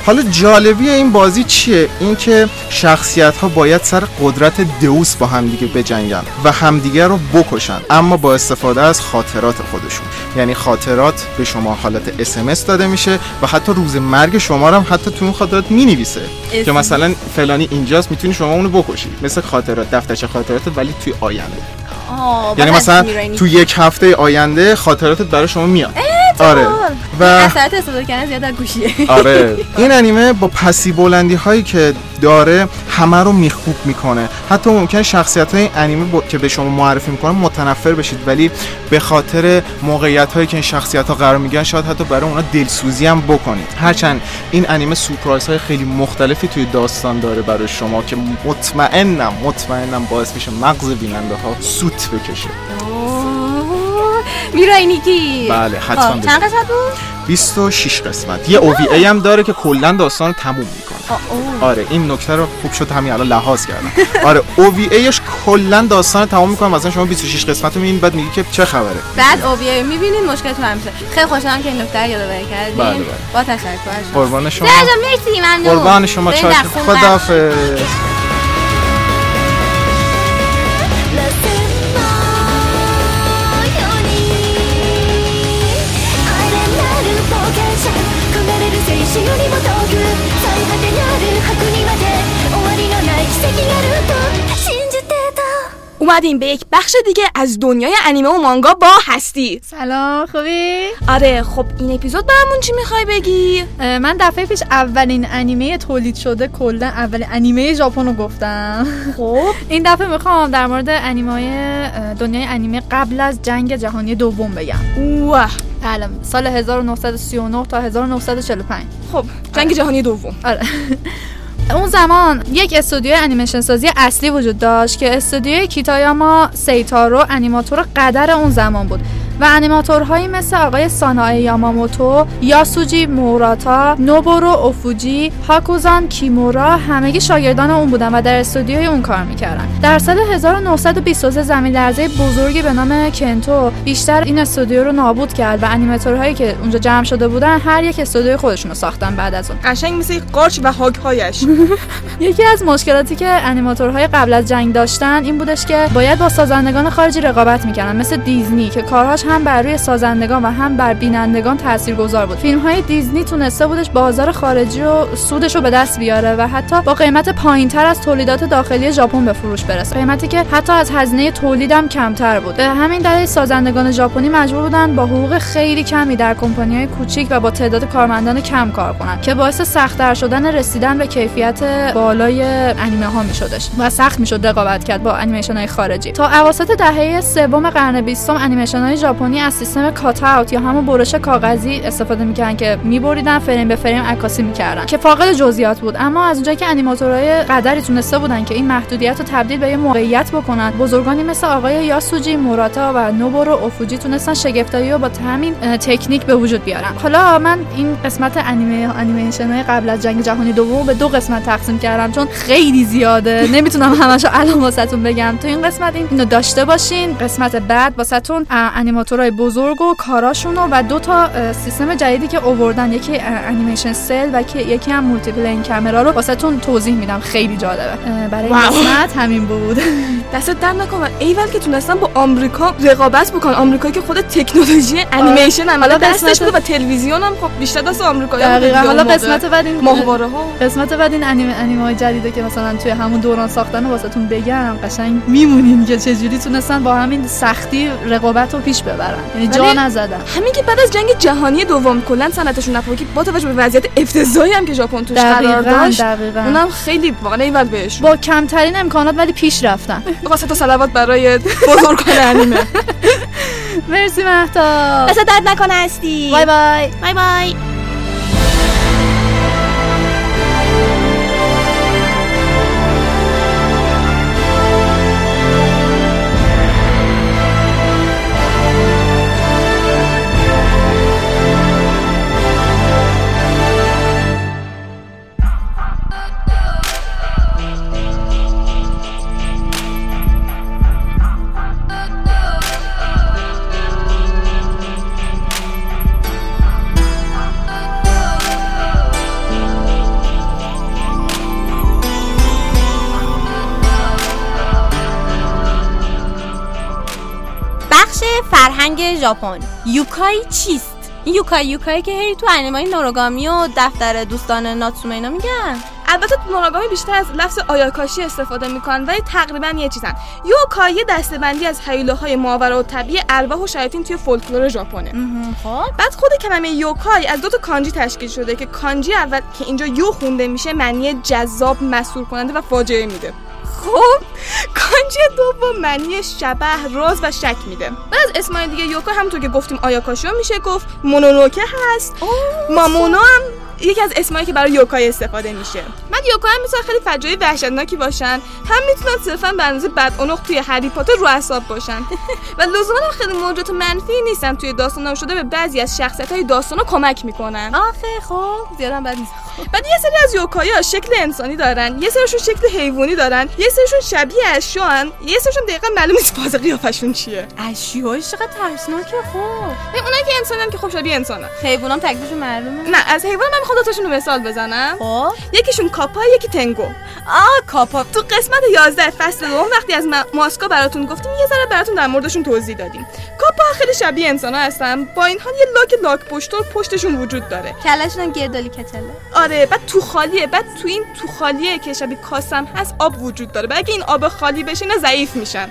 حالا جالبی این بازی چیه؟ اینکه شخصیت ها باید سر قدرت دئوس با همدیگه بجنگن و همدیگه رو بکشن. اما با استفاده از خاطرات خودشون. یعنی خاطرات به شما حالت اسمس داده میشه و حتی روز مرگ شما رو هم حتی تو اون خاطرات می‌نویسه. که اسم. مثلا فلانی اینجاست می‌تونی شما اونو بکشی. مثل خاطرات دفترچه خاطرات ولی توی آینده. یعنی مثلا. تو یک هفته آینده خاطراتت برای شما میاد. آره. و اثرات استفاده کردن زیاد از گوشیه آره. این انیمه با پسی بلندی هایی که داره همه رو میخوب می‌کنه. حتی ممکن شخصیت های انیمه با... که به شما معرفی می‌کنه متنفر بشید ولی به خاطر موقعیت هایی که این شخصیت ها قرار میگن شاید حتی برای اونا دلسوزی هم بکنید. هرچند این انیمه سورپرایز های خیلی مختلفی توی داستان داره برای شما که مطمئنم مطمئنم باعث میشه مغز بیننده ها سوت بکشه. میرای نیکی؟ بله، حتما خب، ببین. چند قسمت بود؟ 26 قسمت. یه OVA هم داره که کلا داستان تموم می‌کنه. آره این نکته رو خوب شد همین الان لحاظ کردم. آره OVAش کلا داستان رو تمام می‌کنه. مثلا شما 26 قسمت رو می‌بینید بعد میگی که چه خبره. بعد اوویه می‌بینین مشکلتون هم میشه. خیلی خوشحالم که این نکته رو یادآوری کردین. بله، بله. با تشکر. قربان شما. مرسی ممنون. قربان شما. چای در اومدیم به یک بخش دیگه از دنیای انیمه و مانگا با هستی. سلام خوبی؟ آره خب این اپیزود برامون چی می‌خوای بگی؟ من دفعه پیش اولین انیمه تولید شده کلا اولین انیمه ژاپن رو گفتم. خب. این دفعه می‌خوام در مورد انیمه دنیای انیمه قبل از جنگ جهانی دوم بگم. واه بله سال 1939 تا 1945 خب جنگ جهانی دوم. آره. اون زمان یک استودیوی انیمیشن سازی اصلی وجود داشت که استودیوی کیتایاما سیتارو انیماتور قدر اون زمان بود. و انیماتورهایی مثل آقای سانای یاماموتو یاسوجی موراتا نوبورو اوفوجی هاکوزان کیمورا همگی شاگردان اون بودن و در استودیوی اون کار می‌کردن. در سال 1923 زمین لرزه بزرگی به نام کنتو بیشتر این استودیو رو نابود کرد و انیماتورهایی که اونجا جمع شده بودن هر یک استودیوی خودشون رو ساختن بعد از اون. قشنگ مثل قارچ و هاگهایش یکی از مشکلاتی که انیماتورهای قبل از جنگ داشتن این بودش که باید با سازندگان خارجی رقابت می‌کردن مثل دیزنی که کارهاش هم بر روی سازندگان و هم بر بینندگان تاثیرگذار بود. فیلم های دیزنی تونسته بودش بازار خارجی و سودش رو به دست بیاره و حتی با قیمت پایینتر از تولیدات داخلی ژاپن به فروش برسه. قیمتی که حتی از هزینه تولیدم کمتر بود. به همین دلیل سازندگان ژاپنی مجبور بودن با حقوق خیلی کمی در کمپانی‌های کوچیک و با تعداد کارمندان کم کار کنند که باعث سخت‌تر شدن رسیدن به کیفیت بالای انیمه ها میشدش و سخت می‌شد رقابت کرد با انیمیشن های خارجی. تا اواسط دهه سوم قرن بیستم انیمیشن های از سیستم کات اوت یا همون برش کاغذی استفاده می‌کردن که میبریدن فریم به فریم عکاسی می‌کردن که فاقد جزئیات بود. اما از اونجایی که انیماتورهای قدری تونسته بودن که این محدودیت رو تبدیل به یه موقعیت بکنن بزرگانی مثل آقای یاسوجی موراتا و نوبورو اوفوجی تونستن شگفتایی رو با همین تکنیک به وجود بیارن. حالا من این قسمت انیمه انیمیشن قبل از جنگ جهانی دوم به دو قسمت تقسیم کردم چون خیلی زیاده. نمی‌تونم همشو الان واسهتون بگم. تو این قسمت این اینو داشته باشین. قسمت بعد واسهتون اه، انیماتورهای بزرگ و کاراشونو و دو تا سیستم جدیدی که اووردن یکی انیمیشن cel و یکی هم multiplane camera رو واسهتون توضیح میدم. خیلی جالبه. برای. قسمت همین بود. دست درد نکنه و ایول که تونستن با آمریکا رقابت بکن آمریکایی که خود تکنولوژی انیمیشن هم حالا دستش قسمت- بود و تلویزیون هم خب بیشتر دست آمریکایی دقیقا. حالا قسمت بعد این ماهواره ها. قسمت بعد این انیمه انیمه های جدیده که مثلا توی همون دوران ساختن واسهتون بگم قشنگ میمونین که چجوری تونستن با همین سختی رقابت رو پیش ببرن. یعنی جا نزدن همین که بعد از جنگ جهانی دوم کلا صنعتشون نفوکی با توجه به وضعیت افتضاحی هم که ژاپن توش قرار داشت دقیقاً. اونم خیلی واقعا ایول بهش با کمترین امکانات ولی پیش رفتن. واسه تا صلوات برای بزرگان انیمه. مرسی مهتا دست درد نکنه هستی. بای بای. بای بای. ژاپن. یوکای چیست؟ این یوکای یوکای که هی تو انیمای نوروگامی و دفتر دوستان ناتسومه اینا میگن. البته تو نوراگامی بیشتر از لفظ آیاکاشی استفاده می‌کنن ولی تقریبا یه چیزن. یوکای یه دسته‌بندی از هیولاهای ماورا و طبیعی ارواح و شیاطین توی فولکلور ژاپنه. خب. بعد خود کلمه یوکای از دو تا کانجی تشکیل شده که کانجی اول که اینجا یو خونده میشه معنی جذاب مسحور کننده و فاجعه میده. خب کانجی دوم معنی شبه راز و شک میده. بعد از اسمای دیگه یوکا همونطور که گفتیم آیاکاشو میشه گفت مونونوکه هست. مامونو هم یکی از اسمایی که برای یوکای استفاده میشه. بعد یوکای هم می‌تونن خیلی فجایع وحشتناکی باشن. هم می‌تونن صرفا به اندازه بدعنق توی هری پاتر رو اعصاب باشن. و لزوما هم خیلی موجودات منفی نیستن. توی داستانا شده به بعضی از شخصیت های داستانا کمک می‌کنن. آخه خب زیادم بد نیست. بعد یه سری از یوکایا شکل انسانی دارن. یه سریشون شکل حیوانی دارن. یه سریشون شبیه اشیاءن یه سریشون دقیقا معلوم نیست فاز قیافشون چیه. اشیاء چقدر ترسناکه خب. اونایی که انسانن که خب شبیه انسانن. حیوانام تکلیفشون معلومه. نه از حیوان من می‌خوام دوتاشون رو مثال بزنم. خب. یکیشون کاپا یکی تنگو. آ کاپا. تو قسمت 11 فصل دوم وقتی از ما- ماسکا براتون گفتیم یه ذره براتون در موردشون توضیح دادیم. کاپا خیلی شبیه انسان هستن. با این حال یه لاک لاک پشت و پشتشون وجود داره. کلشون هم گردالی کچله آره بعد تو خالیه. بعد تو این تو خالیه که شبیه کاسم هست آب وجود داره. بعد اگه این آب خالی بشه اینا ضعیف میشن.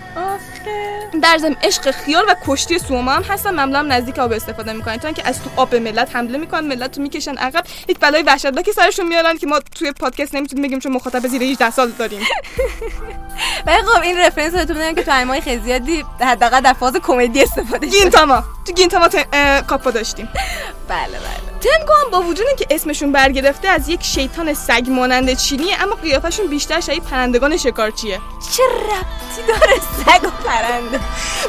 در ضمن عشق خیال و کشتی سوما هم هستن معمولا نزدیک آب استفاده می‌کنن. تا اینکه از تو آب ملت حمله می‌کنن ملت رو می‌کشن عقب. یک بلای وحشتناکی سرشون میارن که ما توی پادکست نمی‌تونیم بگیم چون مخاطب زیر 18 سال داریم. ولی خب این رفرنس رو میدم که تو انیمای خیلی زیادی حداقل در فاز کمدی استفاده شده. گین تاما تو گینتاما ت- اه، کاپا داشتیم. بله بله. تنگو هم با وجود اینکه اسمشون برگرفته از یک شیطان سگ مانند چینیه اما قیافشون بیشتر شبیه پرندگان شکارچیه. چه ربطی داره سگ و پرنده؟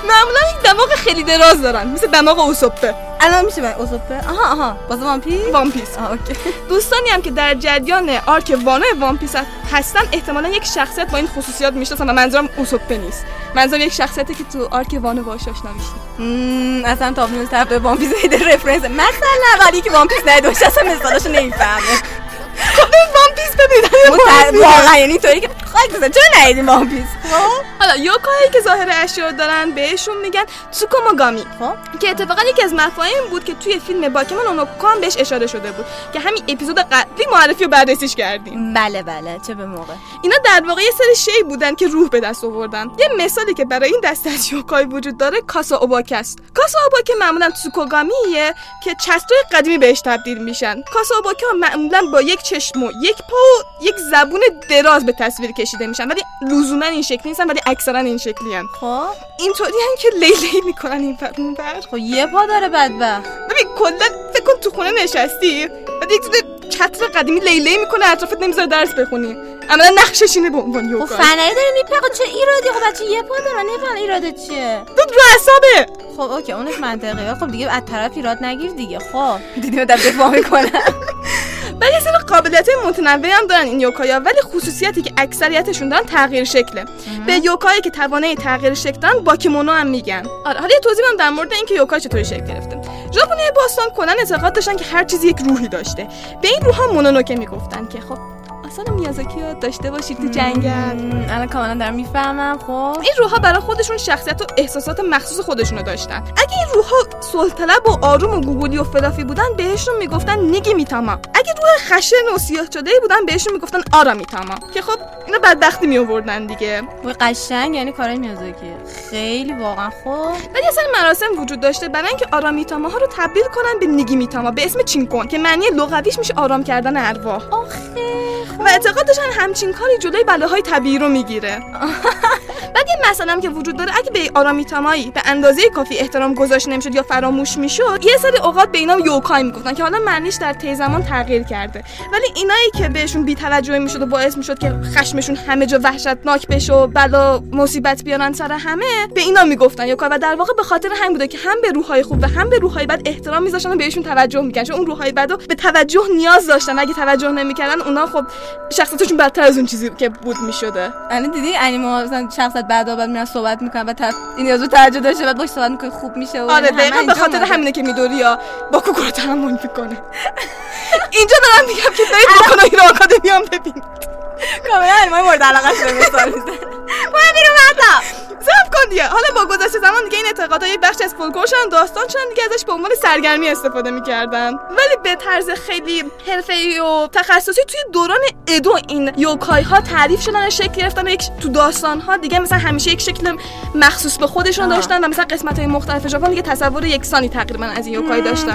معمولا یک دماغ خیلی دراز دارن مثل دماغ اوسوپه. الان میشه من اوزوپه؟ آها آها. باز One Piece One Piece. آه okay. دوستانی هم که در جریان arc وانو One Piece هستن احتمالا یک شخصیت با این خصوصیات می‌شناسن و منظورم اوسوپه نیست. منظورم یک شخصیتی که تو arc وانو باهاش آشنا میشین مم، اصلا تا طرف به One Piece میده reference. مثلا ولی که One Piece ندیده باشه اصلا مثالاشو نمی‌فهمه. خب One Piece ببینید واقعا یعنی اینطوری که خاک بزن چرا ندیدیم One Piece خب. حالا یوکایی که ظاهر اشیاء دارن بهشون میگن تسوکوماگامی خب. که اتفاقا یکی از مفاهیم بود که توی فیلم باکمونو نو کو هم بهش اشاره شده بود که همین اپیزود قبلی معرفی و بررسیش کردیم. بله بله چه به موقع. اینا در واقع یه سری شی بودن که روح به دست آوردن. یه مثالی که برای این دسته از یوکای وجود داره کاسا اوباکه است. کاسا اوباکه معمولا تسوکوماگامیه که چستای قدیمی بهش تبدیل میشن. کاسا اوباک ها معمولا با یک چشم و یک پا و یک زبون دراز به تصویر کشیده میشن. ولی لزوما این شکلی نیستن ولی اکثرا این شکلی هن. خب. اینطوری هن که لیلی می‌کنن این ور اون. خب یه پا داره بدبخت. ببین کلا فکر کن تو خونه نشستی بعد یک چتر قدیمی لیلی می‌کنه اطرافت نمی‌ذاره درس بخونی. عملا نقشش اینه به عنوان خب یوگا فنری داره میپقه چه ایرادی؟ خب بچه یه پا داره نمیفهم ایراده چیه. تو رو اعصابه. خب okay اونش منطقیه. خب دیگه از طرف ایراد نگیر دیگه. خب. دیدیم در دفاع می‌کنم. ولی یه سری قابلیت متنوعی هم دارن این یوکایا ولی خصوصیتی که اکثریتشون دارن تغییر شکله. به یوکایی که توانه تغییر شکل دارن باکمونو هم میگن. آره حالا یه توضیح بدم در مورد اینکه یوکای چطوری شکل گرفته. ژاپنی باستان کلا اعتقاد داشتن که هر چیزی یک روحی داشته. به این روح ها مونونوکه می‌گفتن که خب اصلا میازاکی رو داشته باشید تو جنگل. الان کاملا دارم می‌فهمم خب. این روحها برای خودشون شخصیت و احساسات مخصوص خودشونو داشتن. اگه این روحها صلح‌طلب و آروم و گوگولی و fluffy بودن بهشون می‌گفتن نیگی میتاما اگه روح خشن و سیاه شده بودن بهشون می‌گفتن آرا میتاما که خب اینا بدبختی میآوردن دیگه. وای قشنگ یعنی کارای میازاکی. خیلی واقعا خوب. ولی اصلا مراسم وجود داشته برای اینکه آرا میتاما ها رو تبدیل کنن به نیگی میتاما به اسم چینکون که معنی لغویش میشه آرام کردن ارواح. آخه و اعتقاد داشتن همچین کاری جلوی بلاهای طبیعی رو می‌گیره. بعد یه هم که وجود داره اگه به آرامیتامایی به اندازه کافی احترام گذاشته نمی‌شد یا فراموش می‌شد یه سری اوقات به اینا یوکای می‌گفتن که حالا معنیش در طی زمان تغییر کرده. ولی اینایی که بهشون بی‌توجهی می‌شد و باعث می‌شد که خشمشون همه جا وحشتناک بشه و بلا مصیبت بیارن سر همه به اینا می‌گفتن یوکای. و در واقع به خاطر همین بوده که هم به روحای خوب و هم به روحای بد احترام میذاشتن و بهشون توجه می‌کردن. چون اون روحای بدو به توجه نیاز داشتن. اگه توجه نمی‌کردن اونا خب شخصیتشون بدتر از اون چیزی که بود می‌شده. الان دیدی انیمه ها مثلا شخصت بعد بعد میرن صحبت می‌کنن و طرف این نیازو توجه داشته بعد باش صحبت می‌کنه خوب میشه و آره دقیقا به خاطر. همینه که میدوریا باکوگو رو تحمل می‌کنه. اینجا دارم میگم که برید Boku no Hero Academia هم ببینید. کاملا انیمه مورد علاقه شده مثال می‌زنه. باید بیرون دیگه. حالا با گذشت زمان دیگه این اعتقادات یه بخش از فولکلور شدن داستان شدن دیگه ازش به عنوان سرگرمی استفاده می‌کردن. ولی به طرز خیلی حرفه‌ای و تخصصی توی دوران ادو این یوکای ها تعریف شدن و شکل گرفتن یک تو داستان ها دیگه مثلا همیشه یک شکل مخصوص به خودشون داشتن و مثلا قسمت های مختلف ژاپن دیگه تصور یکسانی تقریبا از این یوکای داشتن.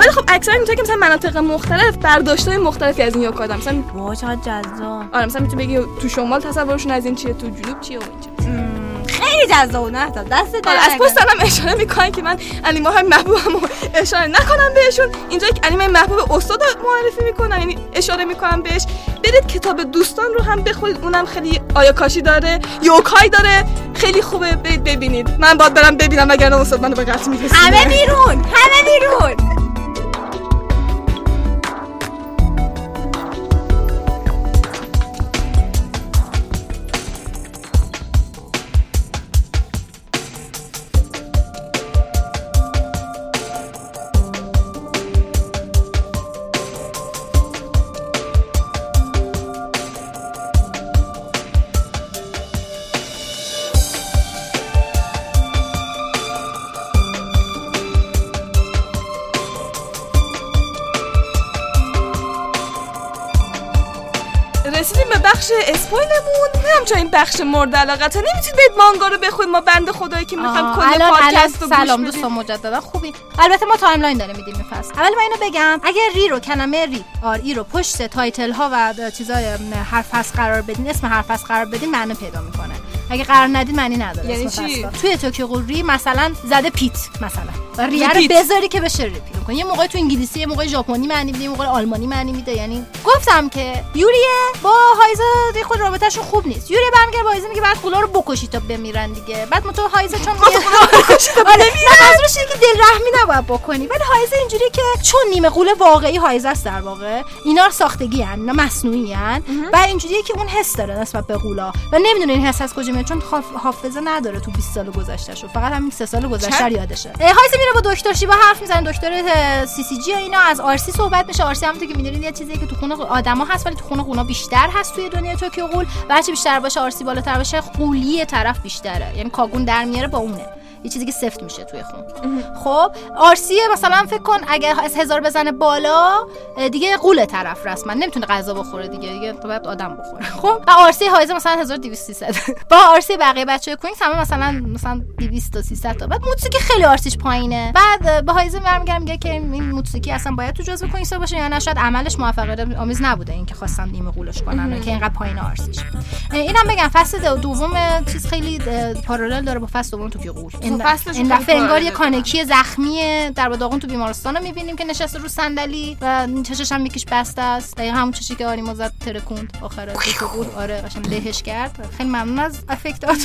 ولی خب اکثرا اینطوری که مثلا مناطق مختلف برداشت‌های مختلفی از این یوکای دارن. مثلا چقدر جذاب. آره مثلا می‌تونی بگی تو شمال تصورشون از این چیه تو جنوب چیه و این چیه. خیلی جذاب نه تا دست در آره از. پست دارم اشاره می‌کنن که من انیمه های محبوبم اشاره نکنم بهشون. اینجا یک انیمه محبوب استاد معرفی می‌کنن یعنی اشاره می‌کنم بهش. برید کتاب دوستان رو هم بخونید اونم خیلی آیاکاشی داره یوکای داره. خیلی خوبه برید ببینید. من باید برم ببینم وگرنه استاد منو به قتل میرسونه. همه بیرون همه بیرون. بخش اسپویلمون. این بخش مورد علاقته نمی‌تونید برید مانگا رو بخونید ما بنده خدایی که می‌خوایم آه، کل پادکست رو سلام. دوستان مجددا. خوبی؟ البته ما تایملاین داریم میدیم این فصل. اول من اینو بگم اگر ری رو کلمه ری آر ای رو پشت تایتل ها و چیزای حرف فصل قرار بدین اسم حرف فصل قرار بدین معنی پیدا می‌کنه. اگه قرار ندید معنی نداره. یعنی چی؟ توی توکیو ری مثلا زده پیت مثلا. ریه رو. بذاری که بشه ریپیت کنی یه موقع تو انگلیسی یه موقع ژاپنی معنی میده یه موقع آلمانی معنی میده. یعنی گفتم که یوریه با دیگه خود رابطهشون خوب نیست. یوریه برمیگره با هایزه میگه بعد ghoul ا رو بکشی تا بمیرن دیگه. بعد متو هایزه چون میگه آره منظورش اینه که دل رحمی نباید بکنی. ولی هایزه اینجوری که چون نیمه ghoul ه واقعی هایزه است در واقع اینا ساختگی هن اینا مصنوعی هن. و اینجوریه که اون حس داره نسبت به ghoul ا. و نمی‌دونه این حس از کجا میاد چون حاف- حافظه نداره تو 20 سال گذشتهش و فقط همین سه سال گذشته یادشه. اه، هایزه میره با دکتر شیبا حرف می‌زنه. دکتر CCG اینا. از RC صحبت میشه. RC همونطور که می‌دونید یه چیزی که تو خونه آدما هست ولی تو خونه اونا بیشتر هست توی دنیای Tokyo Ghoul هرچی بیشتر باشه RC بالاتر باشه ghoul ی طرف بیشتره. یعنی کاگونه در میاره با اونه. یه چیزی که سفت میشه توی خون. خب RC مثلا فکر کن اگه از هزار بزنه بالا دیگه ghoul طرف رسما. نمی‌تونه غذا بخوره دیگه دیگه باید آدم بخوره. خب و RC هایزه مثلا 1200 300 با RC بقیه بچه Quinx همه مثلا مثلا 200 تا 300 تا. بعد موتسوکی خیلی RC ش پایینه. بعد اه، با هایزه برمیگردم میگه که این موتسوکی اصلا باید تو جزو Quinx باشه یا نه. شاید عملش موفقیت آمیز نبوده این که خواستن نیمه ghoul ش کنن که اینقدر پایین RC ش. اینم بگم فصل دو- دوم چیز خیلی parallel داره با فصل دوم Tokyo Ghoul این فصلش این دفعه انگار یه کانکی زخمی در داغون تو بیمارستان رو می‌بینیم که نشسته رو صندلی و چشش هم یکیش بسته است. دقیقا همون چشی که آریما زد ترکوند. آخر تو بود آره قشنگ لهش کرد. خیلی ممنون از effect ات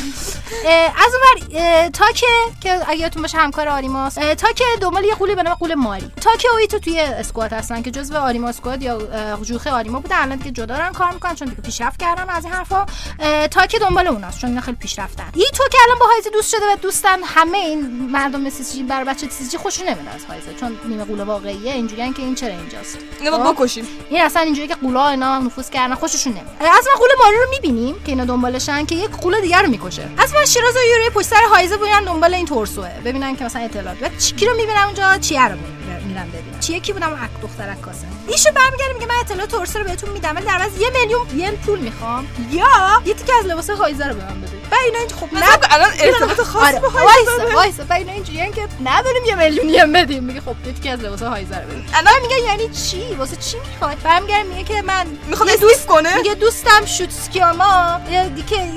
اه، از اون ور تاکه که اگه یادتون باشه همکار آریماست. اه، تاکه دنبال یه ghoul ی به نام ghoul ماری. تاکه و ایتو توی squad هستن که جزو آریما squad یا جوخه آریما بودن الان دیگه جدا دارن کار می‌کنن چون دیگه پیشرفت کردن از این حرفا. اه، تاکه دنبال اوناست چون اینا خیلی پیشرفتن. ایتو که الان با هایزه دوست شده و دوستن همه این مردم سیسجی بر بچه سیسجی خوششون نمیاد از هایزه چون نیمه قوله واقعیه اینجوریان که این چرا اینجاست. اینو باید خب؟ بکشیم. این اصلا اینجوری که قولا اینا نفوذ کردن خوششون نمیاد. از من قول ماری رو می‌بینیم که اینا دنبالشن که یک قول دیگر رو می‌کشه. از من شیراز و یوری پشت سر هایزه بودن دنبال این تورسوه ببینن که مثلا اطلاعات. چی رو می‌بینم اونجا؟ چیه رو میرم ببینم. چیه کی بودم؟ یه دختر عکاسه. ایشو برمیگره میگه من اطلاعات تورسو رو بهتون میدم ولی در عوض یه میلیون ین پول می‌خوام. یا یه تیکه از لباس هایزه رو به من بده بعد اینا اینج خب نه الان ارتباط خاص آره با هایزه وایسا بعد اینا اینجوریه که نداریم یه میلیون ین بدیم. میگه خب یه تیکه از لباس هایزه رو بده الان میگه یعنی چی؟ واسه چی می‌خواد برمیگره میگه که من می‌خواد یه skip کنه. میگه دوستم شو تسکیاما. یه دیگه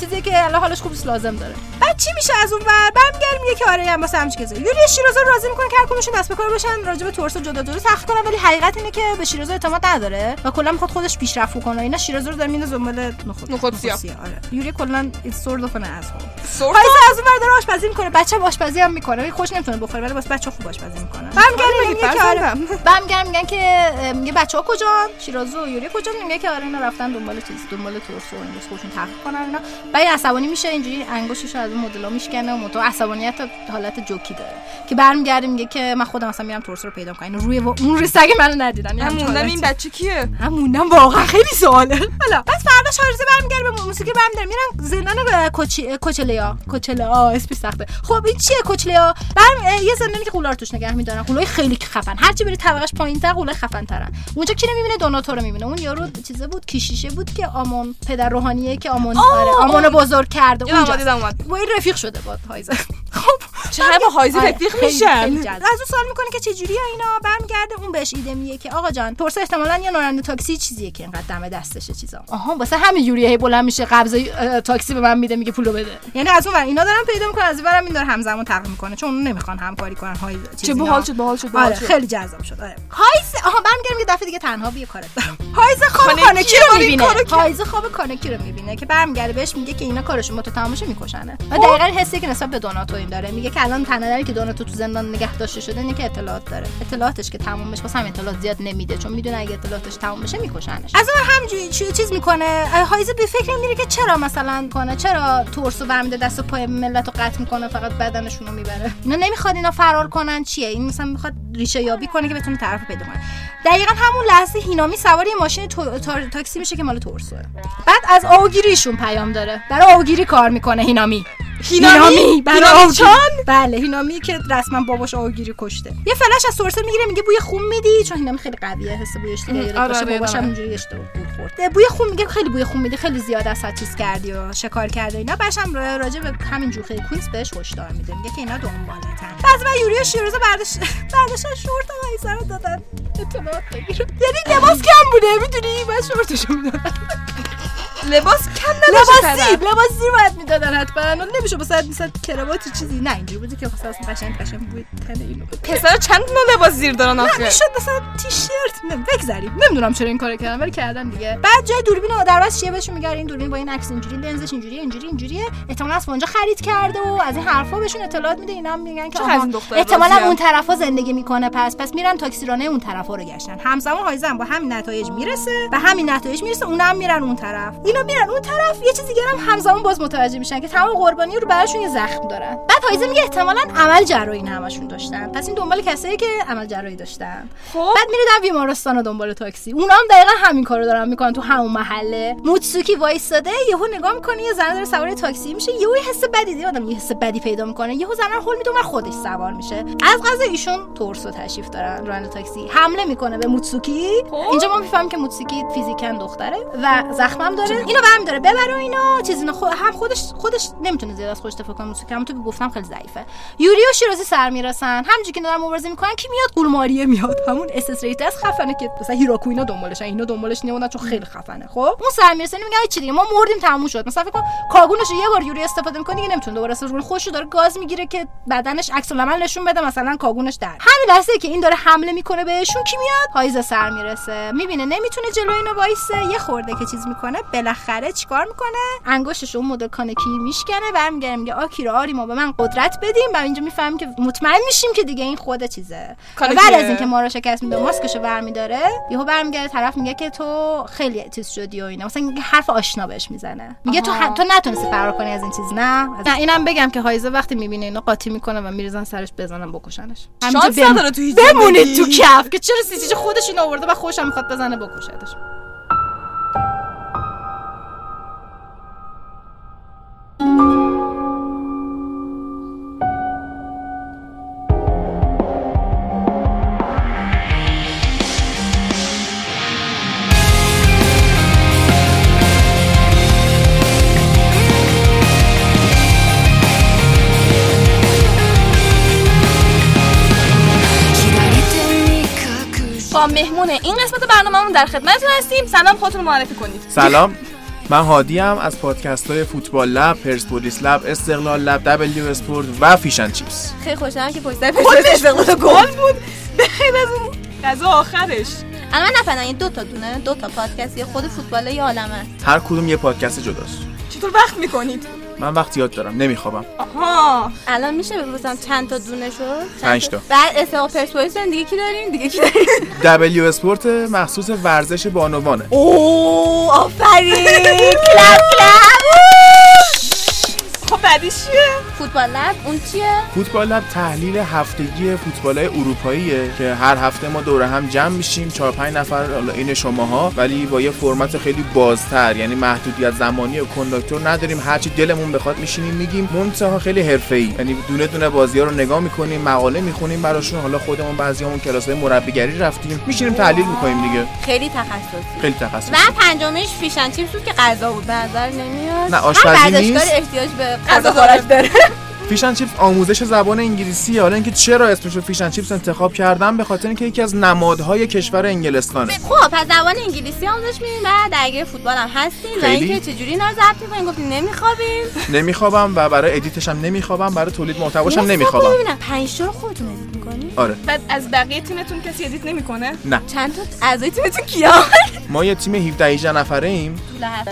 چیزی که الان حالش خوب لازم داره. بعد چی میشه از اون ور؟ برمیگره میگه که آره هم واسه همچین کسی یوری شیرازه رو راضی می‌کنه که هر کدومشون دست به کار باشن راجع به تورسو جدا جدا تحقیق کنن ولی حقیقت اینه که به شیرازه اعتماد نداره و کلا می‌خواد خودش پیشرفت کنه اینا شیرازه رو داره میندازه دنبال نخود نخود سیاه. آره. یوری کلا an asshole. سورت هایزه از اون ور داره آشپزی می‌کنه بچه‌م آشپزی هم می‌کنه ولی خوش نمی‌تونه بخوره ولی واسه بچه خوب آشپزی می‌کنه. برمیگره میگه که آره. میگن که میگه بچه‌ها کجان؟ شیرازو و یوری کجان؟ میگه که آره اینا رفتن دنبال چیز دنبال تورسو و خودشون تحقیق کنن اینا. بعد عصبانی میشه اینجوری انگشتش از اون مدلا میشکنه و متو عصبانیت حالت جوکی داره. که برمیگرده میگه که من خودم اصلا میرم تورسو رو پیدا کنم روی و- اون سگ منو ندیدن هموندم این. بچه کیه؟ هموندم واقعا خیلی سواله. حالا بعد فرداش هارزه برمیگرده به موسیقی برمیگرده میرن زندان کوچلیا. کوچلیا. اسمی سخته. خب این چیه کوچلیا؟ برم یه زندانی که قولار توش نگه میدارن. قولای خیلی خفن. هرچی بری طبقش پایینتر قولای خفن ترن اونجا کی نمی‌بینه؟ دوناتو رو می‌بینه. اون یارو چیزه بود کیشیشه بود که آمون پدر روحانیه که آمون آره. آمون بزرگ کرده. اونجا. با این رفیق شده با هایزه چقدر با هایزه آره، رفیق میشن. از اون سوال می‌کنه که چه جوریه اینا؟ برمیگرده اون بهش ایده میگه که آقا جان تورسا احتمالاً یه راننده تاکسی چیزیه که اینقدر دم دستشه چیزا. آها واسه همین جوریه هی بلند میشه قبضه اه، تاکسی به من میده میگه پولو بده. یعنی از اون ور اینا دارن پیدا می‌کنن از ورم این داره همزمان تقلید می‌کنه چون اون نمی‌خوان همکاری کنن های چه باحال شد باحال شد باحال آره شد. خیلی جذاب شد آره. هایز آها برمیگردم یه دفعه دیگه تنها بیا کارت. هایز خواب کانکی رو می‌بینه. هایز خواب کانکی رو می‌بینه که برمیگرده بهش میگه که اینا کارشون با تو تمام شه میکشنه. و دقیقا حسی که نسبت به دوناتو این داره. میگه که الان تنها دلیلی که دوناتو تو زندان نگه داشته شده اینه که اطلاعات داره. اطلاعاتش که تموم بشه واسه هم اطلاعات زیاد نمیده چون می‌دونه اگه اطلاعاتش تموم بشه میکشنش. از اون همجوری چی- چیز می‌کنه. هایز به فکر میره که چرا مثلا کنه؟ چرا تورسو برمیده دست و پای ملت رو قطع می‌کنه فقط بدنشون می‌بره؟ اینا نمی‌خواد اینا فرار کنن. چیه؟ این مثلا می‌خواد ریشه یابی کنه که بتونه طرف پیدا کنه. دقیقا همون لحظه هینامی سوار ماشین تو... تا- تاکسی میشه که مال تورسوه بعد از آوگیریشون پیام داره. برای آوگیری کار می‌کنه هینامی. هینامی؟ برای هینامی. چان؟ بله هینامی که رسما باباش آوگیری کشته. یه فلش از تورسو می‌گیره میگه بوی خون میدی چون هینامی خیلی قویه حس بویش دیگه آره، آره، باباش هم آره. اینجوری اشتباه بود خورد. بوی خون میگه خیلی بوی خون میدی خیلی زیاد از چیز کردی و شکار کرده اینا. بعدش هم راجع به همین جوخه کوینز بهش هشدار میده. میگه که اینا دنبالتن. بعد من یوری و شیروزه برداشت برداشتن شورت هایزه رو دادن. اطلاعات بگیره یعنی لباس کم بوده می‌دونی؟ من شورتشو می‌دادن لباس کم نداشته لباس. زیر لباس زیر باید می‌دادن حتما. نمیشه مثلا مثلا کراوات و چیزی. نه اینجوری بودی که مثلا قشنگ قشنگ بود. تن اینو پسر چند نوع لباس زیر دارن آخه؟ می‌شد مثلا تیشرت نه بگذریم. نمی‌دونم چرا این کارو کردن ولی کردن دیگه. بعد جای دوربین در بس چیه بهشون میگه این دوربین با این عکس اینجوری لنزش اینجوری اینجوری اینجوریه. احتمالاً از اونجا خرید کرده و از این حرفا بهشون اطلاعات میده. اینا هم میگن که احتمالاً؟ اون طرفا زندگی می‌کنه. پس پس میرن تاکسی رانه اون طرفا رو گشتن. همزمان هایزن با همین نتایج می‌رسه. و همین نتایج می‌رسه اونم میرن اون طرف. اینا میرن اون طرف یه چیز دیگه هم همزمان باز متوجه میشن که تمام قربانی رو براشون یه زخم دارن. بعد هایزه میگه احتمالاً عمل جراحی این همشون داشتن. پس این دنبال کسایی که عمل جراحی داشتن. خب. بعد میره در بیمارستان و دنبال تاکسی. اونا هم دقیقا همین کارو دارن می‌کنن تو همون محله. موتسوکی وایستاده یهو نگاه می‌کنه یه زنه داره سوار تاکسی میشه. یهو یه حس بدی دیگه آدم یه حس بدی پیدا می‌کنه. یهو زنه رو هول میده اونور خودش سوار میشه. از قضا ایشون تورسو تشریف دارن راننده تاکسی. حمله می‌کنه به موتسوکی. اینجا ما می‌فهمیم که موتسوکی فیزیکن دختره و زخمم داره. اینو برمی داره ببره و اینا چیزی نه خود هم خودش خودش نمی‌تونه زیاد از خودش دفاع کنه موتسوکی همونطور که گفتم خیلی ضعیفه. اوری و شیرازو سر می‌رسن. همونجوری که دارن مبارزه می‌کنن کی میاد قولماریه میاد. همون S rate از خفنه که مثلا هیراکو اینا دنبالشن اینا دنبالش نمیمونن چون خیلی خفنه. خب؟ اون سر می‌رسه میگه چی دیگه ما مردیم تموم شد. مثلا فکر کن کاگونش یه بار اوری استفاده می‌کنه دیگه نمی‌تونه دوباره استفاده کنه خودش رو داره گاز می‌گیره که بدنش عکس العمل نشون بده مثلا کاگونش در. همین لحظه که این داره حمله می‌کنه بهشون کی میاد؟ هایزه سر می‌رسه. می‌بینه نمی‌تونه جلوی اینو وایسه. یه خورده که چیز می‌کنه بالاخره چیکار می‌کنه؟ انگشتش اون مدل کانکی میشکنه برمیگره میگه آکیرا آریما به من قدرت بدیم و اینجا می‌فهمیم که مطمئن میشیم که دیگه این خود چیزه. بعد از اینکه ما رو شکست میده ماسکشو برمیداره یهو برمیگره طرف میگه که تو خیلی چیز شدی و اینا. مثلا حرف آشنا بهش می‌زنه. میگه تو. ح- تو نتونستی فرار کنی از این چیز نه؟ نه اینم بگم که هایزه وقتی می‌بینه اینو قاطی می‌کنه و میریزن سرش بزنن بکشنش. شانس نداره تو بمونید. تو کف که چرا سیسیج خودش اینو آورده و خوشم می‌خواد بزنه بکشدش مهمون این قسمت برنامه‌مون در خدمتتون هستیم. سلام خودتون معرفی کنید. سلام. من هادی از پادکست های فوتبال Lab، پرسپولیس Lab، استقلال Lab، W Sport و Fish and Chips. خیلی خوشحالم که پشت پرسپولیس استقلال گل بود. به غیر از اون غذا آخرش. من نفهمیدم این دو تا دونه دو تا پادکست یه خود فوتبال یه عالمه. هر کدوم یه پادکست جداست. چطور وقت می‌کنید. من وقت یاد دارم نمیخوابم. آها. الان میشه بپرسم چند تا دونه شد؟ پنج تا. بعد استقلال پرسپولیس دیگه کی داریم؟ دیگه کی داریم؟ W Sport مخصوص ورزش بانوانه. اوه آفرین. clap clap. بعدیش چیه؟ فوتبال Lab اون چیه؟ فوتبال Lab تحلیل هفتگی فوتبال اروپاییه که هر هفته ما دوره هم جمع میشیم چهار پنج نفر حالا این شماها ولی با یه فرمت خیلی بازتر یعنی محدودیت زمانی و کنداکتور نداریم. هرچی دلمون بخواد میشینیم میگیم. منتها خیلی حرفه‌ای. یعنی دونه دونه بازی ها رو نگاه می‌کنیم مقاله می‌خونیم براشون. حالا خودمون بعضیامون کلاس های مربیگری رفتیم. میشینیم تحلیل می‌کنیم دیگه. خیلی تخصصی. خیلی تخصصی. و پنجمیش Fish and Chips بود که غذا بود. به نظر نمیاد. نه، آشپزی نیست. احتیاج به غذا خوراک داره. Fish and Chips آموزش زبان انگلیسی حالا اینکه چرا اسمش رو Fish and Chips انتخاب کردم به خاطر اینکه یکی از نمادهای کشور انگلستانه. خب پس زبان انگلیسی آموزش میدین و درگیر فوتبال هم هستین و. اینکه چجوری اینا رو ضبط می‌کنین؟ گفتین نمیخوابین نمیخوابم و برای edit ش هم نمیخوابم برای تولید نصف نمیخوابم خب ببینم. پنج تا رو خودتون edit می‌کنین آره. بعد از بقیه تیمتون کسی edit نمی‌کنه؟ نه. چند تا اعضای تیمتون کیا؟ ما یه تیم 17 18 نفره ایم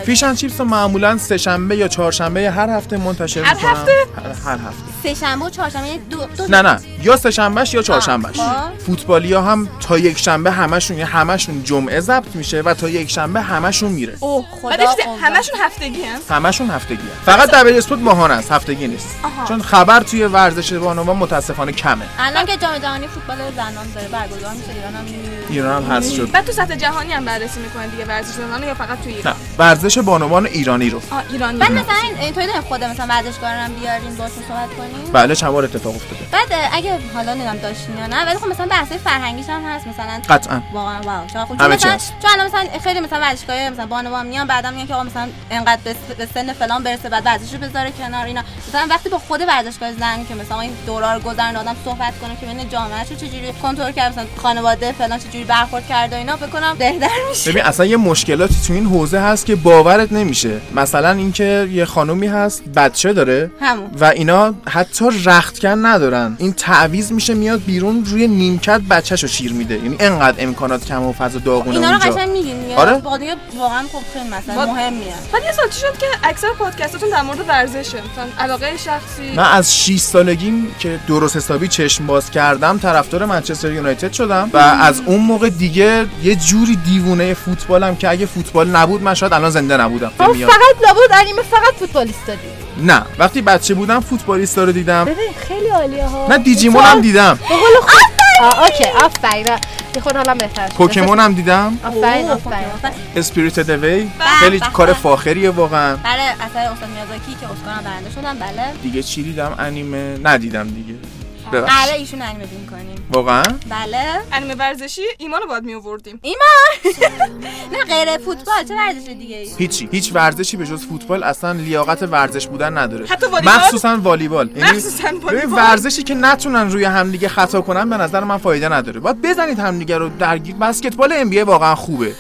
Fish and Chips رو معمولا سه شنبه یا چهارشنبه هر هفته منتشر هر می‌کنم. هفته؟ هر, هر هفته. سه شنبه و چهارشنبه یعنی دو, دو نه نه. یا سه شنبهش یا چهارشنبهش. فوتبالی ها هم تا یک شنبه همشون یا همشون جمعه ضبط میشه و تا یک شنبه همشون میره. اوه خدا. همشون هفتگی هم همشون هفتگی فقط W Sport ماهانه است هفتگی نیست. آها. چون خبر توی ورزش بانوان متاسفانه کمه. الان که جام جهانی فوتبال زنان داره برگزار میشه ایران هم. ایران هم هست شد. بعد تو سطح جهانی هم بررسی می‌کنن دیگه ورزش زنان یا فقط تو نه ایران ورزش بانوان ایرانی رو. آه ایرانی بعد مثلا این- اینطوری خود مثلا ورزشکاران هم بیارین باشون صحبت کنیم. بله چند بار اتفاق افتاده. بعد اگه حالا نمی‌دونم داشتین یا نه ولی خب مثلا بحث فرهنگیش هم هست. مثلا قطعا. واقعا واو خوب همه چون مثلا. چون الان مثلا خیلی مثلا ورزشگاه مثلا بانوان میان بعدا میگن که آقا مثلا انقدر به سن فلان برسه بعد ورزش رو بذاره کنار اینا. مثلا وقتی با خود ورزشگاه زن که مثلا این دوره رو گذرن آدم صحبت کنه که بین جامعهش رو چجوری کنترل کرد مثلا خانواده فلان چجوری برخورد کرده و اینا فکر کنم بهتر میشه. ببین اصلا یه مشکلاتی تو این حوزه هست که باورت نمیشه. مثلا اینکه یه خانومی هست بچه داره همون. و اینا حتی رختکن ندارن. این تعویض میشه میاد بیرون روی نیمکت بچهشو شیر میده. یعنی انقدر امکانات کم و فضا داغونه اینا رو قشنگ میگین آره. واقعا خب خیلی مثلا مهمیه. بعد یه سال چی شد که اکثر پادکستاتون در مورد ورزشه. مثلا علاقه شخصی من از 6 سالگیم که درست حسابی چشم باز کردم طرفدار منچستر یونایتد شدم و از اون موقع دیگه یه جوری دیوونه فوتبالم که اگه فوتبال نبود من شاید الان زنده نبودم. میاد. فقط لابد انیمه فقط فوتبالیست دادی. نه. وقتی بچه بودم فوتبالیستا رو دیدم. ببین خیلی عالیه ها نه دیجیمون هم دیدم. به قول خود آه OK آفرین. خود حالا بهتر شد. پوکمون هم دیدم. آفرین آفرین Spirited Away به، خیلی به، کار. فاخریه واقعا. بله اثر استاد میازاکی که اسکار برنده شدن بله. دیگه چی دیدم؟ انیمه. ندیدم دیگه. ببخشید. ایشون انیمه بین کنیم. واقعا؟ بله. انیمه ورزشی ایمانو باید می آوردیم ایمان! نه غیر فوتبال چه ورزش دیگه ای؟ هیچی. هیچ ورزشی به جز فوتبال اصلا لیاقت ورزش بودن نداره. حتی والیبال؟ مخصوصا والیبال. یعنی مخصوصاً والیبال؟ ببین ورزشی که نتونن روی همدیگه خطا کنن به نظر من فایده نداره. باید بزنید همدیگه رو درگیر. بسکتبال ام واقعا خوبه.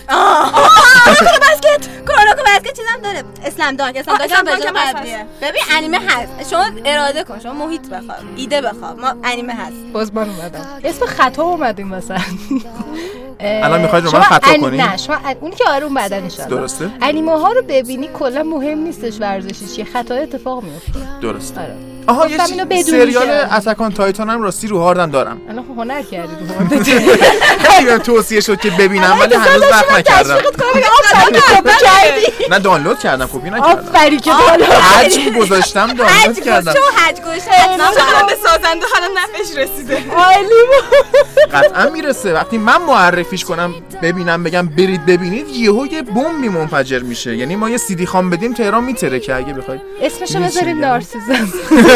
بسکت. کارو بسکت چیزم داره. اسلام دانک اسلام دانک هم هم ببین انیمه هست. شما اراده کن شما محیط بخواد ایده بخواد ما انیمه هست. باز من اومدم. اسم خطا اومدیم مثلا. الان می‌خواید رو من خطا کنی؟ نه شما اونی که آره اون بعدن ان درسته؟ انیمه ها رو ببینی کلا مهم نیستش ورزشی چیه خطا اتفاق میفته درسته. آره. آها یه بدونی سریال اتکان تایتان هم راستی رو هاردم دارم. الان خب هنر کردی رو خیلی توصیه شد که ببینم ولی هنوز وقت نکردم. نه دانلود کردم کپی نکردم. آفری که بالا حجم گذاشتم دانلود کردم. حج گوشه حتما حالا به سازنده حالا نفش رسیده. قطعا می‌رسه. وقتی من معرفیش کنم ببینم بگم برید ببینید یهو یه بمبی منفجر میشه. یعنی ما یه سیدی خام بدیم تهران میتره که اگه بخوای اسمشو چی میگم؟ نارسیزم.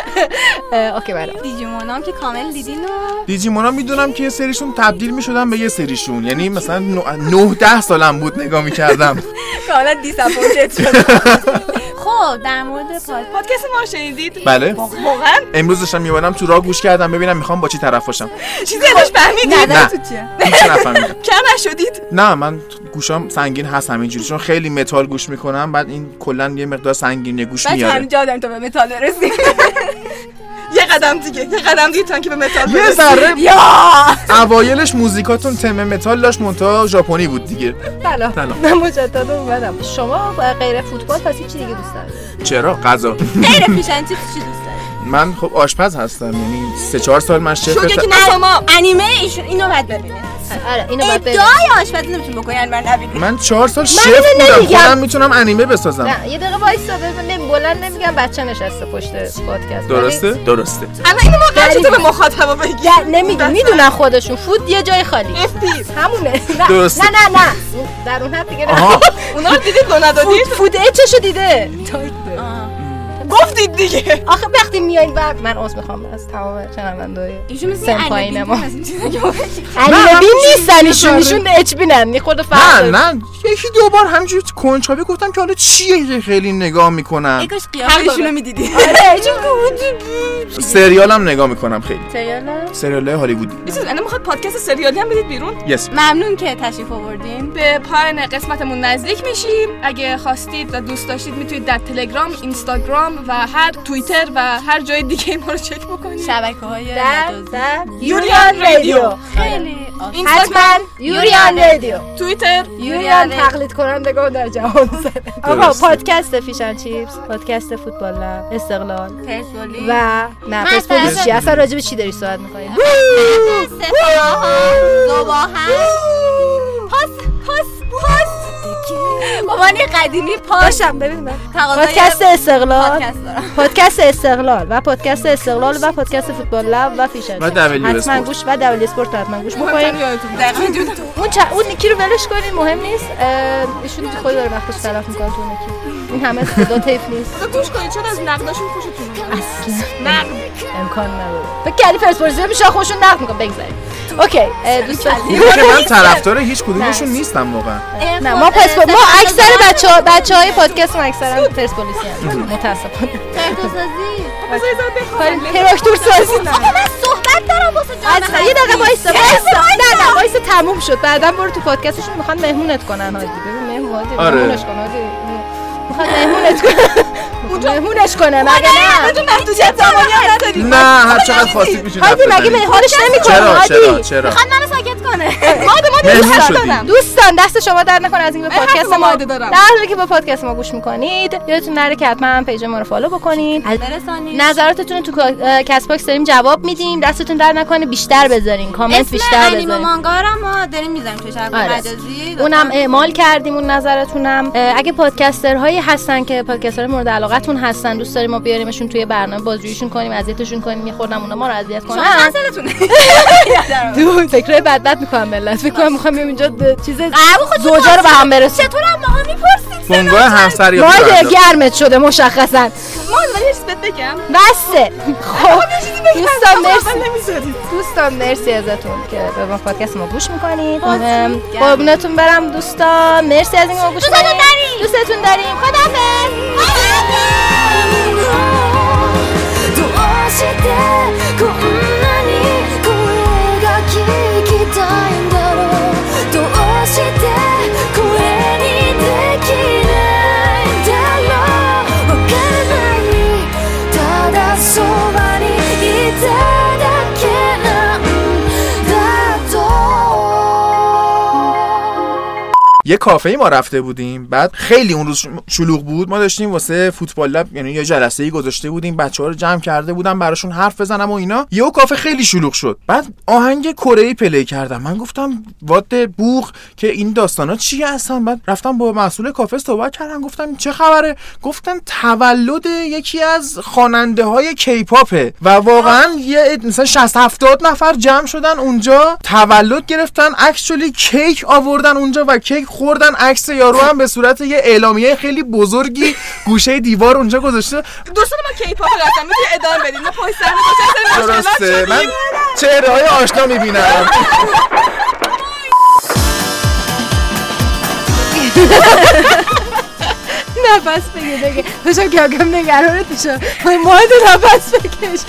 OK برام دیجیمون هم که کامل دیدین و دیجیمونا می‌دونم که یه سریشون تبدیل می‌شدن به یه سریشون. یعنی مثلا 9 ده سالم بود نگاه می‌کردم. کاملا disappointed شد خب در مورد پاد پادکست ما شنیدید. بله. واقعا. امروز داشتم میومدم تو راه گوش کردم ببینم می‌خوام با چی طرف باشم. چیزی ازش فهمیدید نه. تو گم نشدید. نه من گوشام سنگین هست همینجوری چون خیلی متال گوش می‌کنم بعد این کلا یه مقدار سنگینی گوش میاره همینجا داریم تا به متال برسیم. یه قدم دیگه یه قدم دیگه تا که به متال یه. ذره. یا! اوایلش موزیکاتون تم متال داشت منتها ژاپنی بود دیگه. سلام سلام. من مجددا اومدم. شما غیر فوتبال پس چی دیگه دوست دارید چرا؟ غذا. غیر پیشنتی چی دوست داری من خب آشپز هستم یعنی سه چهار سال من شف شو یکی ت- نه شما انیمه ایشون اینو باید ببینید. آره اینو باید ببینید. ادعای آشپزی نمی‌تونی بکنی یعنی من نبینید من چهار سال شف اینو بودم نمیگم. خودم می‌تونم انیمه بسازم. نه یه دقیقه وایسا ببین بلند نمیگم بچه نشسته پشت پادکست. درسته؟ درسته. الان اینو ما تو به مخاطبا بگی؟ نمیدون می‌دونن خودشون. فود یه جای خالی. همونه. نه. درسته. نه نه نه. در اون حد دیگه نه. اونا رو دیدید دو ندادید فود اچشو دیده. گفتید دیگه. آخه وقتی میایین و من عذر می‌خوام از تمام شنوندای سن پایین ما. بین نیستن ایشون. ایشون اچ بینن یه خورده فرق نه. نه. یکی دو بار همینجوری کنجکاوی گفتم که حالا چیه که خیلی نگاه می‌کنم ای کاش قیافشون رو می‌دیدی. آره چون سریالم نگاه می‌کنم خیلی. سریاله سریال هالیوودی. یه چیز الان می‌خواد پادکست سریالی هم بدید بیرون؟ ممنون که تشریف آوردین. به پایان قسمتمون نزدیک میشیم. اگه خواستید و دوست داشتید می‌تونید در تلگرام اینستاگرام و هر توییتر و هر جای دیگه ما رو چک بکنید. شبکه های در در یوریان رادیو. خیلی. حتما یوریان رادیو. توییتر. یوریان تقلید کنندگان در جهان آقا. پادکست فیشن چیپس پادکست فوتبال لب استقلال. پرسپولیس و نه من پرسپولیس اصلا- چی اصلا راجع به چی داری صحبت می‌کنی؟ زباهن پاس پاس. پاس مامانی قدیمی پاس داشتم ببین من. تقاضای پادکست استقلال. پادکست دارم. پادکست استقلال و پادکست استقلال و پادکست فوتبال لب و فیشن. و حتما. گوش و دبلیو اسپورت حتما گوش بکنید اون چ... اون نیکی رو ولش کنید مهم نیست. ایشون خود داره وقتش تلف می‌کنه تو اون نیکی. این همه صدا حیف نیست. گوش کنید چون از نقداشون خوشتون اصلا. امکان نداره. فکر کردی پرسپولیس میشه خودشون نقد می‌کنه بگذاریم. okay. اینه که من طرفدار هیچ کدومشون نیستم واقعا. نه ما پرسپولیس ما اکثر بچه ها بچه های پادکست ما اکثرا پرسپولیسی هم متاسفانه. تراکتور سازی من صحبت دارم واسه جامعه یه دقیقه وایسا. نه نه وایسا تموم شد. بعدا برو تو پادکستشون. می‌خوان مهمونت کنن هادی. ببین مهمون هادی آره. مهمونش کن هادی. می‌خوان مهمونت کنن. مهمونش کنه مگه نه تو محدودیت زمانی هم نداری نه هر چقدر خواستید می‌تونید هادی مگه. حالش نمی‌کنه چرا چرا هادی چرا؟ می‌خواد منو ساکت کنه ما ما دوست. دارم. دوستان دست شما درد نکنه از این به پادکست ما. در حالی که با پادکست ما گوش می‌کنید یادتون نره که حتما page ما رو follow بکنید. برسانید. نظراتتون رو تو کست باکس داریم جواب میدیم. دستتون در نکنه بیشتر بذارین. کامنت اسم بیشتر بذارین. مانگا رو ما داریم می‌ذاریم تو شبکه آره. مجازی. اونم اعمال کردیم اون نظرتونم اگه پادکستر هایی هستن که پادکستر مورد علاقتون هستن. دوست داریم ما بیاریمشون توی برنامه بازجوییشون کنیم اذیتشون کنیم یه خوردم اونا ما رو اذیت شما کنن دو فکرای بد بد می‌کنم ملت. فکر کنم می‌خوام اینجا چیز زوجا رو به هم برسیم. چطور هم ماها می‌پرسید؟ بنگاه همسری ما گرمت شده مشخصا. ما ولی چیز بگم. بسه خب. دوستان مرسی. نمی‌ذاری دوستان مرسی ازتون که به ما پادکست ما گوش می‌کنید. قربونتون برم دوستان. مرسی از اینکه ما گوش دوستتون می‌کنید. دوستتون داریم. خدافظ どうして یه کافه ای ما رفته بودیم بعد خیلی اون روز شلوغ بود. ما داشتیم واسه فوتبال لب یعنی یه جلسه ای گذاشته بودیم بچه ها رو جمع کرده بودم براشون حرف بزنم و اینا. یهو کافه خیلی شلوغ شد. بعد آهنگ کره ای پلی کردم. من گفتم وات بوغ که این داستانا چیه هستن؟ بعد رفتم با مسئول کافه صحبت کردم. گفتم چه خبره؟ گفتن تولد یکی از خواننده های کیپاپه و واقعا یه مثلا 60 70 نفر جمع شدن اونجا. تولد گرفتن. اکچولی کیک آوردن اونجا و کیک خوردن عکس یارو هم به صورت یه اعلامیه خیلی بزرگی گوشه دیوار اونجا گذاشته. دوستان ما کیپاپ رفتن می‌تونی ادامه بدید ما پشت درسته. من چهره های آشنا می‌بینم. نفس بگیر بگیر. داشتم کم کم نگرانت میشم ماه نفس بکش.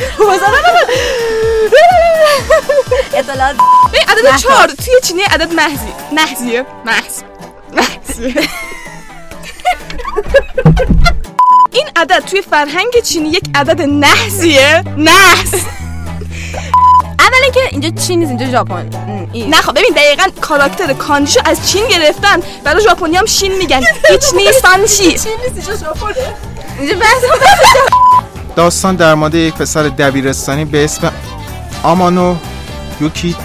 اطلاعات عدد چهار. توی چینی عدد محضی محضیه. محض. این عدد توی فرهنگ چینی یک عدد نحزیه نحس. اولا که اینجا چین نیست اینجا ژاپن. نه خب ببین دقیقا کاراکتر کانجیشو از چین گرفتن. برای ژاپنی هم شین میگن. هیچ نیستن چی؟ اینجا داستان در مورد یک پسر دبیرستانی به اسم آمانو یوکی